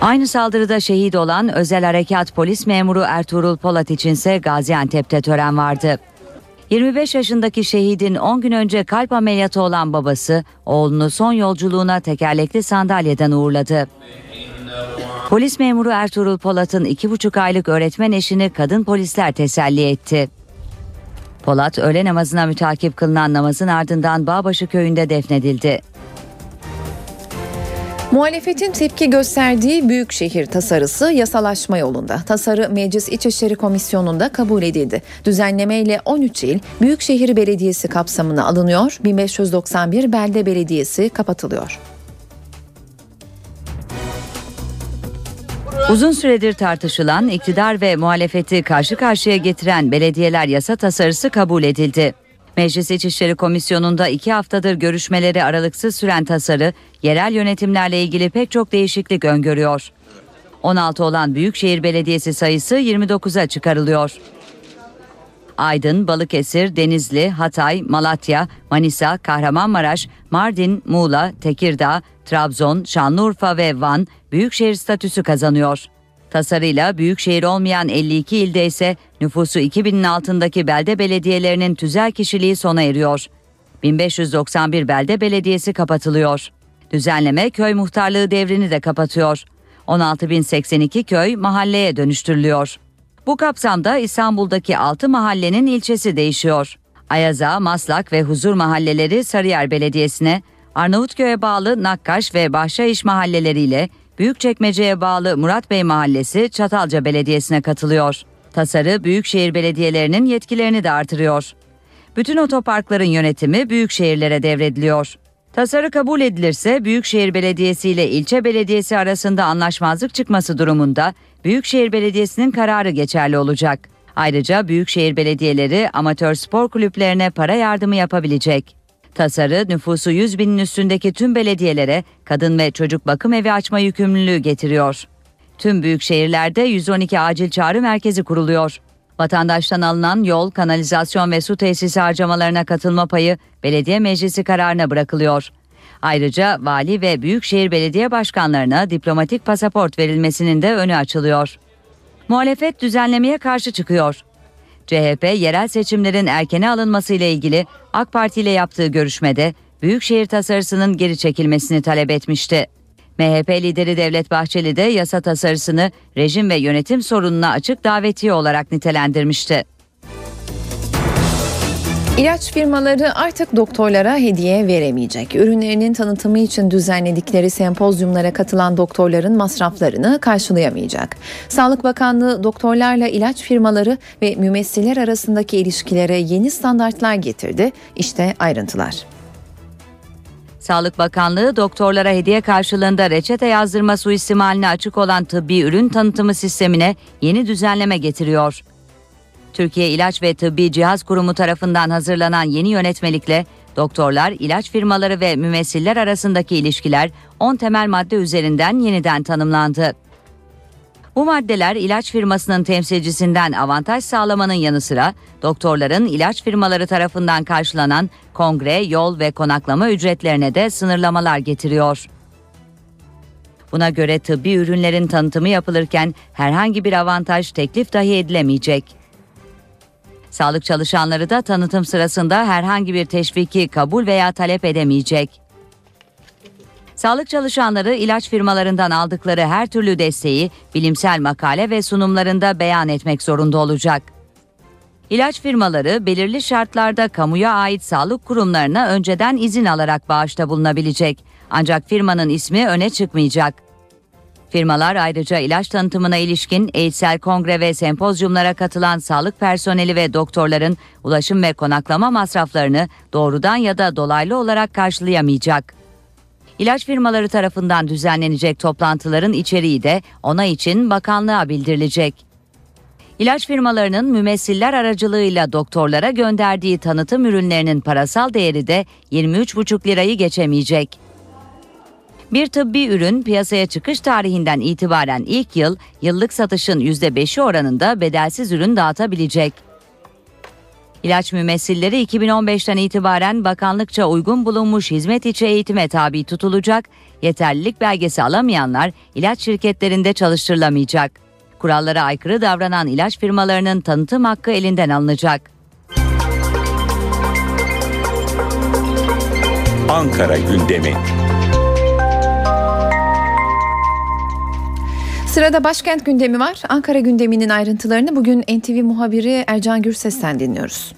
Aynı saldırıda şehit olan Özel Harekat Polis Memuru Ertuğrul Polat içinse Gaziantep'te tören vardı. 25 yaşındaki şehidin 10 gün önce kalp ameliyatı olan babası oğlunu son yolculuğuna tekerlekli sandalyeden uğurladı. Polis memuru Ertuğrul Polat'ın 2,5 aylık öğretmen eşini kadın polisler teselli etti. Polat öğle namazına mütakip kılınan namazın ardından Bağbaşı köyünde defnedildi. Muhalefetin tepki gösterdiği büyükşehir tasarısı yasalaşma yolunda. Tasarı Meclis İçişleri Komisyonu'nda kabul edildi. Düzenleme ile 13 il Büyükşehir Belediyesi kapsamına alınıyor, 1591 belde belediyesi kapatılıyor. Uzun süredir tartışılan iktidar ve muhalefeti karşı karşıya getiren belediyeler yasa tasarısı kabul edildi. Meclis İçişleri Komisyonu'nda iki haftadır görüşmeleri aralıksız süren tasarı, yerel yönetimlerle ilgili pek çok değişiklik öngörüyor. 16 olan Büyükşehir Belediyesi sayısı 29'a çıkarılıyor. Aydın, Balıkesir, Denizli, Hatay, Malatya, Manisa, Kahramanmaraş, Mardin, Muğla, Tekirdağ, Trabzon, Şanlıurfa ve Van büyükşehir statüsü kazanıyor. Tasarıyla büyükşehir olmayan 52 ilde ise nüfusu 2000'in altındaki belde belediyelerinin tüzel kişiliği sona eriyor. 1591 belde belediyesi kapatılıyor. Düzenleme köy muhtarlığı devrini de kapatıyor. 16.082 köy mahalleye dönüştürülüyor. Bu kapsamda İstanbul'daki 6 mahallenin ilçesi değişiyor. Ayaza, Maslak ve Huzur mahalleleri Sarıyer Belediyesi'ne, Arnavutköy'e bağlı Nakkaş ve Bahçaiş mahalleleriyle Büyükçekmece'ye bağlı Murat Bey Mahallesi Çatalca Belediyesi'ne katılıyor. Tasarı büyükşehir belediyelerinin yetkilerini de artırıyor. Bütün otoparkların yönetimi büyükşehirlere devrediliyor. Tasarı kabul edilirse Büyükşehir Belediyesi ile ilçe belediyesi arasında anlaşmazlık çıkması durumunda Büyükşehir Belediyesi'nin kararı geçerli olacak. Ayrıca büyükşehir belediyeleri amatör spor kulüplerine para yardımı yapabilecek. Tasarı nüfusu 100 binin üstündeki tüm belediyelere kadın ve çocuk bakım evi açma yükümlülüğü getiriyor. Tüm büyük şehirlerde 112 acil çağrı merkezi kuruluyor. Vatandaştan alınan yol, kanalizasyon ve su tesisi harcamalarına katılma payı belediye meclisi kararına bırakılıyor. Ayrıca vali ve büyükşehir belediye başkanlarına diplomatik pasaport verilmesinin de önü açılıyor. Muhalefet düzenlemeye karşı çıkıyor. CHP yerel seçimlerin erkene alınması ile ilgili AK Parti ile yaptığı görüşmede büyükşehir tasarısının geri çekilmesini talep etmişti. MHP lideri Devlet Bahçeli de yasa tasarısını rejim ve yönetim sorununa açık davetiye olarak nitelendirmişti. İlaç firmaları artık doktorlara hediye veremeyecek. Ürünlerinin tanıtımı için düzenledikleri sempozyumlara katılan doktorların masraflarını karşılayamayacak. Sağlık Bakanlığı doktorlarla ilaç firmaları ve mümessiller arasındaki ilişkilere yeni standartlar getirdi. İşte ayrıntılar. Sağlık Bakanlığı doktorlara hediye karşılığında reçete yazdırma suistimaline açık olan tıbbi ürün tanıtımı sistemine yeni düzenleme getiriyor. Türkiye İlaç ve Tıbbi Cihaz Kurumu tarafından hazırlanan yeni yönetmelikle doktorlar, ilaç firmaları ve mümessiller arasındaki ilişkiler 10 temel madde üzerinden yeniden tanımlandı. Bu maddeler ilaç firmasının temsilcisinden avantaj sağlamanın yanı sıra doktorların ilaç firmaları tarafından karşılanan kongre, yol ve konaklama ücretlerine de sınırlamalar getiriyor. Buna göre tıbbi ürünlerin tanıtımı yapılırken herhangi bir avantaj teklif dahi edilemeyecek. Sağlık çalışanları da tanıtım sırasında herhangi bir teşviki kabul veya talep edemeyecek. Sağlık çalışanları ilaç firmalarından aldıkları her türlü desteği bilimsel makale ve sunumlarında beyan etmek zorunda olacak. İlaç firmaları belirli şartlarda kamuya ait sağlık kurumlarına önceden izin alarak bağışta bulunabilecek. Ancak firmanın ismi öne çıkmayacak. Firmalar ayrıca ilaç tanıtımına ilişkin eğitsel kongre ve sempozyumlara katılan sağlık personeli ve doktorların ulaşım ve konaklama masraflarını doğrudan ya da dolaylı olarak karşılayamayacak. İlaç firmaları tarafından düzenlenecek toplantıların içeriği de ona için bakanlığa bildirilecek. İlaç firmalarının mümessiller aracılığıyla doktorlara gönderdiği tanıtım ürünlerinin parasal değeri de 23,5 lirayı geçemeyecek. Bir tıbbi ürün piyasaya çıkış tarihinden itibaren ilk yıl yıllık satışın %5'i oranında bedelsiz ürün dağıtabilecek. İlaç mümessilleri 2015'ten itibaren bakanlıkça uygun bulunmuş hizmet içi eğitime tabi tutulacak, yeterlilik belgesi alamayanlar ilaç şirketlerinde çalıştırılamayacak. Kurallara aykırı davranan ilaç firmalarının tanıtım hakkı elinden alınacak. Ankara gündemi. Sırada başkent gündemi var. Ankara gündeminin ayrıntılarını bugün NTV muhabiri Ercan Gürses'ten dinliyoruz.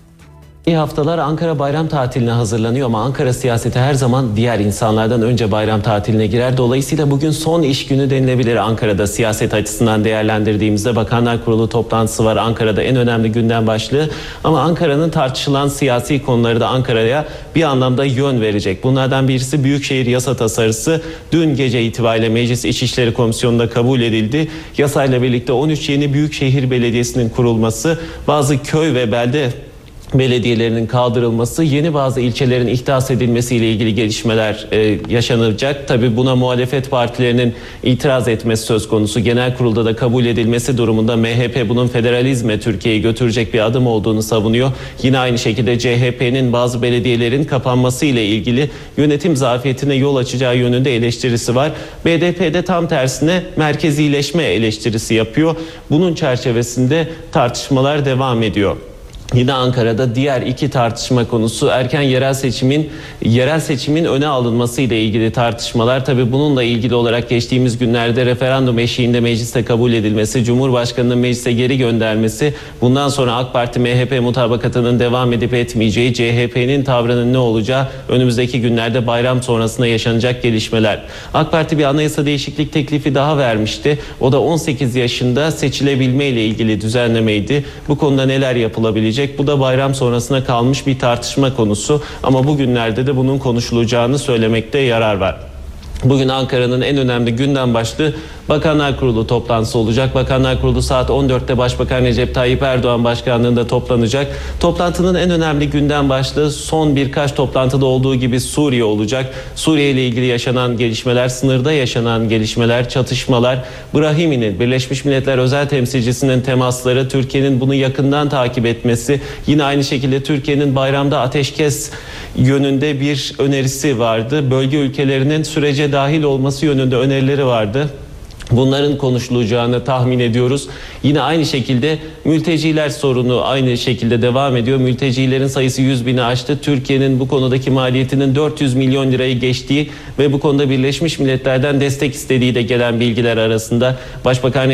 İyi haftalar Ankara bayram tatiline hazırlanıyor ama Ankara siyaseti her zaman diğer insanlardan önce bayram tatiline girer. Dolayısıyla bugün son iş günü denilebilir Ankara'da siyaset açısından değerlendirdiğimizde Bakanlar Kurulu toplantısı var. Ankara'da en önemli gündem başlığı ama Ankara'nın tartışılan siyasi konuları da Ankara'ya bir anlamda yön verecek. Bunlardan birisi Büyükşehir Yasa Tasarısı dün gece itibariyle Meclis İçişleri Komisyonu'nda kabul edildi. Yasayla birlikte 13 yeni Büyükşehir Belediyesi'nin kurulması, bazı köy ve belde belediyelerinin kaldırılması, yeni bazı ilçelerin ihdas edilmesiyle ilgili gelişmeler e, yaşanacak. Tabi buna muhalefet partilerinin itiraz etmesi söz konusu. Genel kurulda da kabul edilmesi durumunda MHP bunun federalizme Türkiye'yi götürecek bir adım olduğunu savunuyor. Yine aynı şekilde CHP'nin bazı belediyelerin kapanması ile ilgili yönetim zafiyetine yol açacağı yönünde eleştirisi var. BDP de tam tersine merkezileşme eleştirisi yapıyor. Bunun çerçevesinde tartışmalar devam ediyor. Yine Ankara'da diğer iki tartışma konusu erken yerel seçimin yerel seçimin öne alınması ile ilgili tartışmalar. Tabii bununla ilgili olarak geçtiğimiz günlerde referandum eşiğinde mecliste kabul edilmesi, Cumhurbaşkanı'nın meclise geri göndermesi, bundan sonra AK Parti MHP mutabakatının devam edip etmeyeceği, CHP'nin tavrının ne olacağı önümüzdeki günlerde bayram sonrasında yaşanacak gelişmeler. AK Parti bir anayasa değişiklik teklifi daha vermişti. O da 18 yaşında seçilebilme ile ilgili düzenlemeydi. Bu konuda neler yapılabilecek? Bu da bayram sonrasına kalmış bir tartışma konusu ama bugünlerde de bunun konuşulacağını söylemekte yarar var. Bugün Ankara'nın en önemli gündem başlığı Bakanlar Kurulu toplantısı olacak. Bakanlar Kurulu saat 14'te Başbakan Recep Tayyip Erdoğan başkanlığında toplanacak. Toplantının en önemli gündem başlığı son birkaç toplantıda olduğu gibi Suriye olacak. Suriye ile ilgili yaşanan gelişmeler, sınırda yaşanan gelişmeler, çatışmalar, Brahimi'nin Birleşmiş Milletler özel temsilcisinin temasları, Türkiye'nin bunu yakından takip etmesi, yine aynı şekilde Türkiye'nin bayramda ateşkes yönünde bir önerisi vardı. Bölge ülkelerinin sürece dahil olması yönünde önerileri vardı. Bunların konuşulacağını tahmin ediyoruz. Yine aynı şekilde mülteciler sorunu aynı şekilde devam ediyor. Mültecilerin sayısı 100 bini aştı. Türkiye'nin bu konudaki maliyetinin 400 milyon lirayı geçtiği ve bu konuda Birleşmiş Milletler'den destek istediği de gelen bilgiler arasında Başbakan,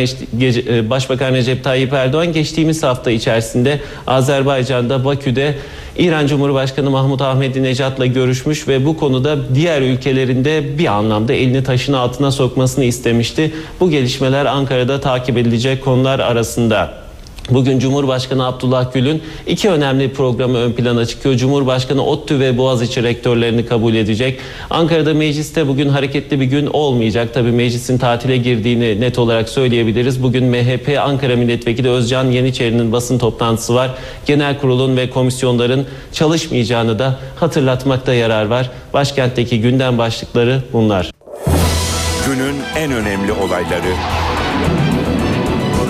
Başbakan Recep Tayyip Erdoğan geçtiğimiz hafta içerisinde Azerbaycan'da Bakü'de İran Cumhurbaşkanı Mahmut Ahmedinejad'la görüşmüş ve bu konuda diğer ülkelerinde bir anlamda elini taşın altına sokmasını istemişti. Bu gelişmeler Ankara'da takip edilecek konular arasında. Bugün Cumhurbaşkanı Abdullah Gül'ün iki önemli programı ön plana çıkıyor. Cumhurbaşkanı ODTÜ ve Boğaziçi rektörlerini kabul edecek. Ankara'da mecliste bugün hareketli bir gün olmayacak. Tabii meclisin tatile girdiğini net olarak söyleyebiliriz. Bugün MHP Ankara Milletvekili Özcan Yeniçeri'nin basın toplantısı var. Genel kurulun ve komisyonların çalışmayacağını da hatırlatmakta yarar var. Başkentteki gündem başlıkları bunlar. Günün en önemli olayları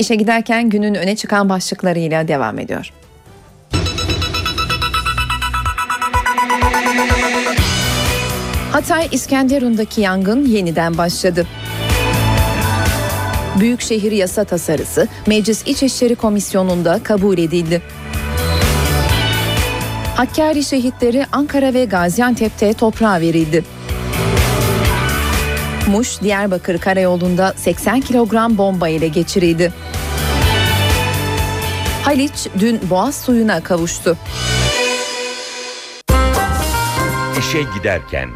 İşe giderken günün öne çıkan başlıklarıyla devam ediyor. Hatay İskenderun'daki yangın yeniden başladı. Büyükşehir yasa tasarısı Meclis İçişleri Komisyonu'nda kabul edildi. Hakkari şehitleri Ankara ve Gaziantep'te toprağa verildi. Muş Diyarbakır Karayolu'nda 80 kilogram bomba ile geçirildi. Haliç dün boğaz suyuna kavuştu. İşe giderken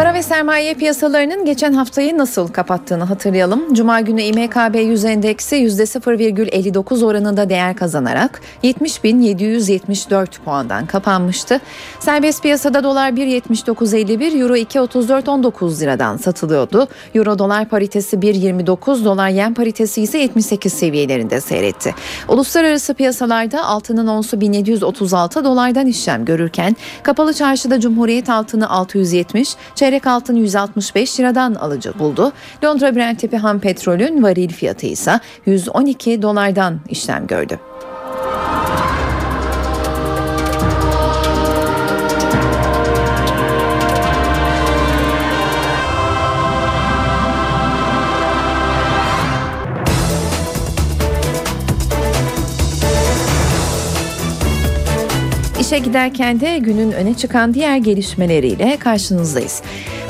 Para ve sermaye piyasalarının geçen haftayı nasıl kapattığını hatırlayalım. Cuma günü İMKB 100 endeksi %0,59 oranında değer kazanarak 70.774 puandan kapanmıştı. Serbest piyasada dolar 1.79.51, euro 2.34.19 liradan satılıyordu. Euro dolar paritesi 1.29, dolar yen paritesi ise 78 seviyelerinde seyretti. Uluslararası piyasalarda altının onsu 1736 dolardan işlem görürken kapalı çarşıda Cumhuriyet altını 670, çeyrek altın 165 liradan alıcı buldu. Londra Brent tipi ham petrolün varil fiyatı ise 112 dolardan işlem gördü. İşe giderken de günün öne çıkan diğer gelişmeleriyle karşınızdayız.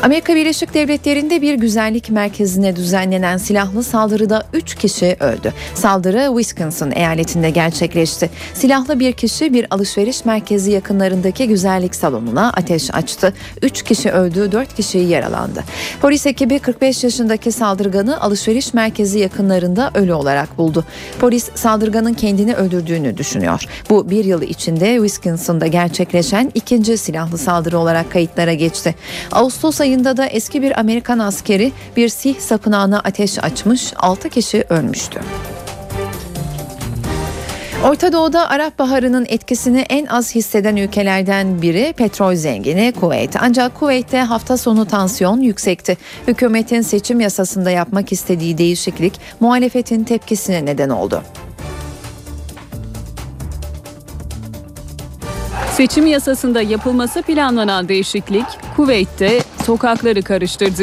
Amerika Birleşik Devletleri'nde bir güzellik merkezine düzenlenen silahlı saldırıda 3 kişi öldü. Saldırı Wisconsin eyaletinde gerçekleşti. Silahlı bir kişi bir alışveriş merkezi yakınlarındaki güzellik salonuna ateş açtı. 3 kişi öldü, 4 kişi yaralandı. Polis ekibi 45 yaşındaki saldırganı alışveriş merkezi yakınlarında ölü olarak buldu. Polis saldırganın kendini öldürdüğünü düşünüyor. Bu bir yıl içinde Wisconsin'da gerçekleşen ikinci silahlı saldırı olarak kayıtlara geçti. Ağustos ayında da eski bir Amerikan askeri bir sih sapınağına ateş açmış 6 kişi ölmüştü. Orta Doğu'da Arap Baharı'nın etkisini en az hisseden ülkelerden biri petrol zengini Kuveyt. Ancak Kuveyt'te hafta sonu tansiyon yüksekti. Hükümetin seçim yasasında yapmak istediği değişiklik muhalefetin tepkisine neden oldu. Seçim yasasında yapılması planlanan değişiklik Kuveyt'te sokakları karıştırdı.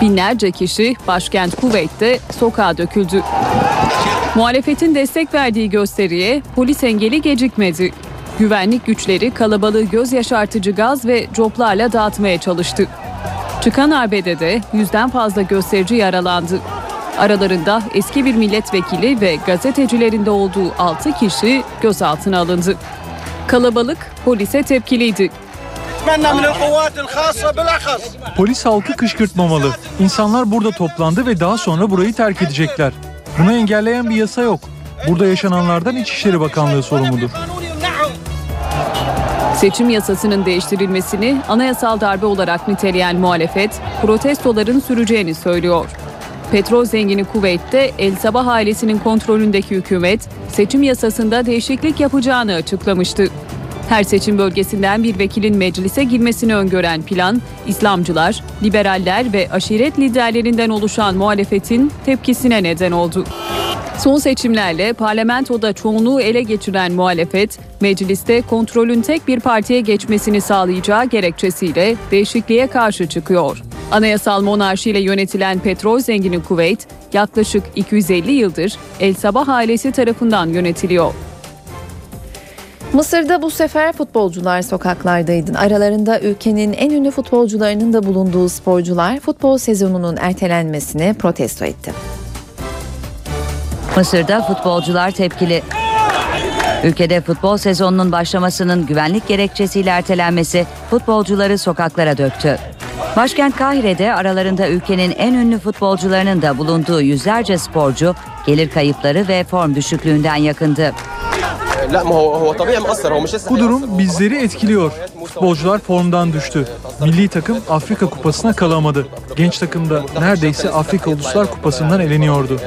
Binlerce kişi başkent Kuveyt'te sokağa döküldü. Muhalefetin destek verdiği gösteriye polis engeli gecikmedi. Güvenlik güçleri kalabalığı göz yaşartıcı gaz ve coplarla dağıtmaya çalıştı. Çıkan arbedede yüzden fazla gösterici yaralandı. Aralarında eski bir milletvekili ve gazetecilerin de olduğu 6 kişi gözaltına alındı. Kalabalık polise tepkiliydi. Polis halkı kışkırtmamalı. İnsanlar burada toplandı ve daha sonra burayı terk edecekler. Bunu engelleyen bir yasa yok. Burada yaşananlardan İçişleri Bakanlığı sorumludur. Seçim yasasının değiştirilmesini anayasal darbe olarak niteleyen muhalefet protestoların süreceğini söylüyor. Petrol zengini Kuveyt'te El Sabah ailesinin kontrolündeki hükümet seçim yasasında değişiklik yapacağını açıklamıştı. Her seçim bölgesinden bir vekilin meclise girmesini öngören plan, İslamcılar, liberaller ve aşiret liderlerinden oluşan muhalefetin tepkisine neden oldu. Son seçimlerle parlamentoda çoğunluğu ele geçiren muhalefet, mecliste kontrolün tek bir partiye geçmesini sağlayacağı gerekçesiyle değişikliğe karşı çıkıyor. Anayasal monarşiyle yönetilen petrol zengini Kuveyt, yaklaşık 250 yıldır El Sabah ailesi tarafından yönetiliyor. Mısır'da bu sefer futbolcular sokaklardaydı. Aralarında ülkenin en ünlü futbolcularının da bulunduğu sporcular futbol sezonunun ertelenmesini protesto etti. Mısır'da futbolcular tepkili. Ülkede futbol sezonunun başlamasının güvenlik gerekçesiyle ertelenmesi futbolcuları sokaklara döktü. Başkent Kahire'de aralarında ülkenin en ünlü futbolcularının da bulunduğu yüzlerce sporcu gelir kayıpları ve form düşüklüğünden yakındı. Bu durum bizleri etkiliyor. Futbolcular formdan düştü. Milli takım Afrika Kupası'na kalamadı. Genç takım da neredeyse Afrika Uluslar Kupası'ndan eleniyordu.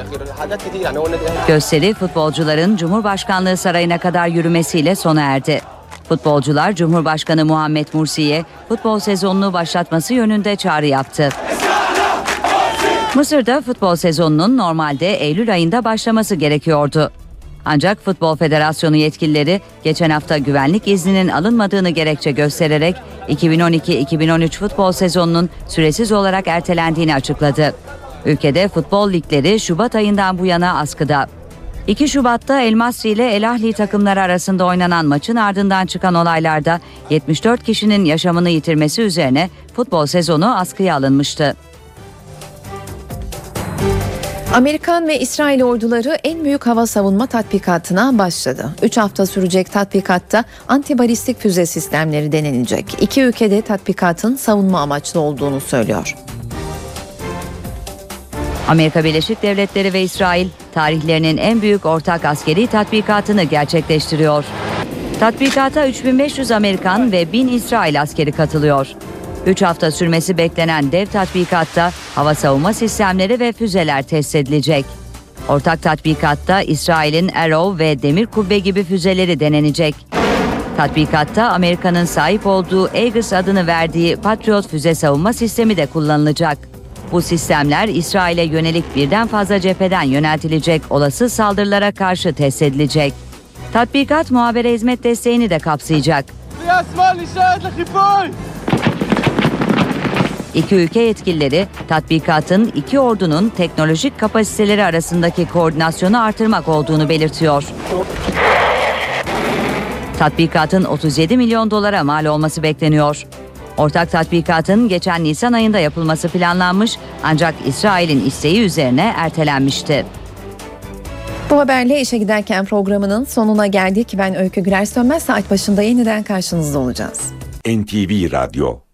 Gösteri futbolcuların Cumhurbaşkanlığı sarayına kadar yürümesiyle sona erdi. Futbolcular Cumhurbaşkanı Muhammed Mursi'ye futbol sezonunu başlatması yönünde çağrı yaptı. Mısır'da futbol sezonunun normalde Eylül ayında başlaması gerekiyordu. Ancak Futbol Federasyonu yetkilileri geçen hafta güvenlik izninin alınmadığını gerekçe göstererek 2012-2013 futbol sezonunun süresiz olarak ertelendiğini açıkladı. Ülkede futbol ligleri Şubat ayından bu yana askıda. 2 Şubat'ta El Masri ile El Ahli takımları arasında oynanan maçın ardından çıkan olaylarda 74 kişinin yaşamını yitirmesi üzerine futbol sezonu askıya alınmıştı. Amerikan ve İsrail orduları en büyük hava savunma tatbikatına başladı. 3 hafta sürecek tatbikatta antibalistik füze sistemleri denenecek. İki ülkede tatbikatın savunma amaçlı olduğunu söylüyor. Amerika Birleşik Devletleri ve İsrail tarihlerinin en büyük ortak askeri tatbikatını gerçekleştiriyor. Tatbikata 3500 Amerikan ve 1000 İsrail askeri katılıyor. 3 hafta sürmesi beklenen dev tatbikatta hava savunma sistemleri ve füzeler test edilecek. Ortak tatbikatta İsrail'in Arrow ve Demir Kubbe gibi füzeleri denenecek. Tatbikatta Amerika'nın sahip olduğu Aegis adını verdiği Patriot füze savunma sistemi de kullanılacak. Bu sistemler İsrail'e yönelik birden fazla cepheden yöneltilecek olası saldırılara karşı test edilecek. Tatbikat muhabere hizmet desteğini de kapsayacak. İki ülke yetkilileri tatbikatın iki ordunun teknolojik kapasiteleri arasındaki koordinasyonu artırmak olduğunu belirtiyor. Tatbikatın 37 milyon dolara mal olması bekleniyor. Ortak tatbikatın geçen Nisan ayında yapılması planlanmış ancak İsrail'in isteği üzerine ertelenmişti. Bu haberle işe giderken programının sonuna geldik. Ben Öykü Güler Sönmez saat başında yeniden karşınızda olacağız. NTV Radyo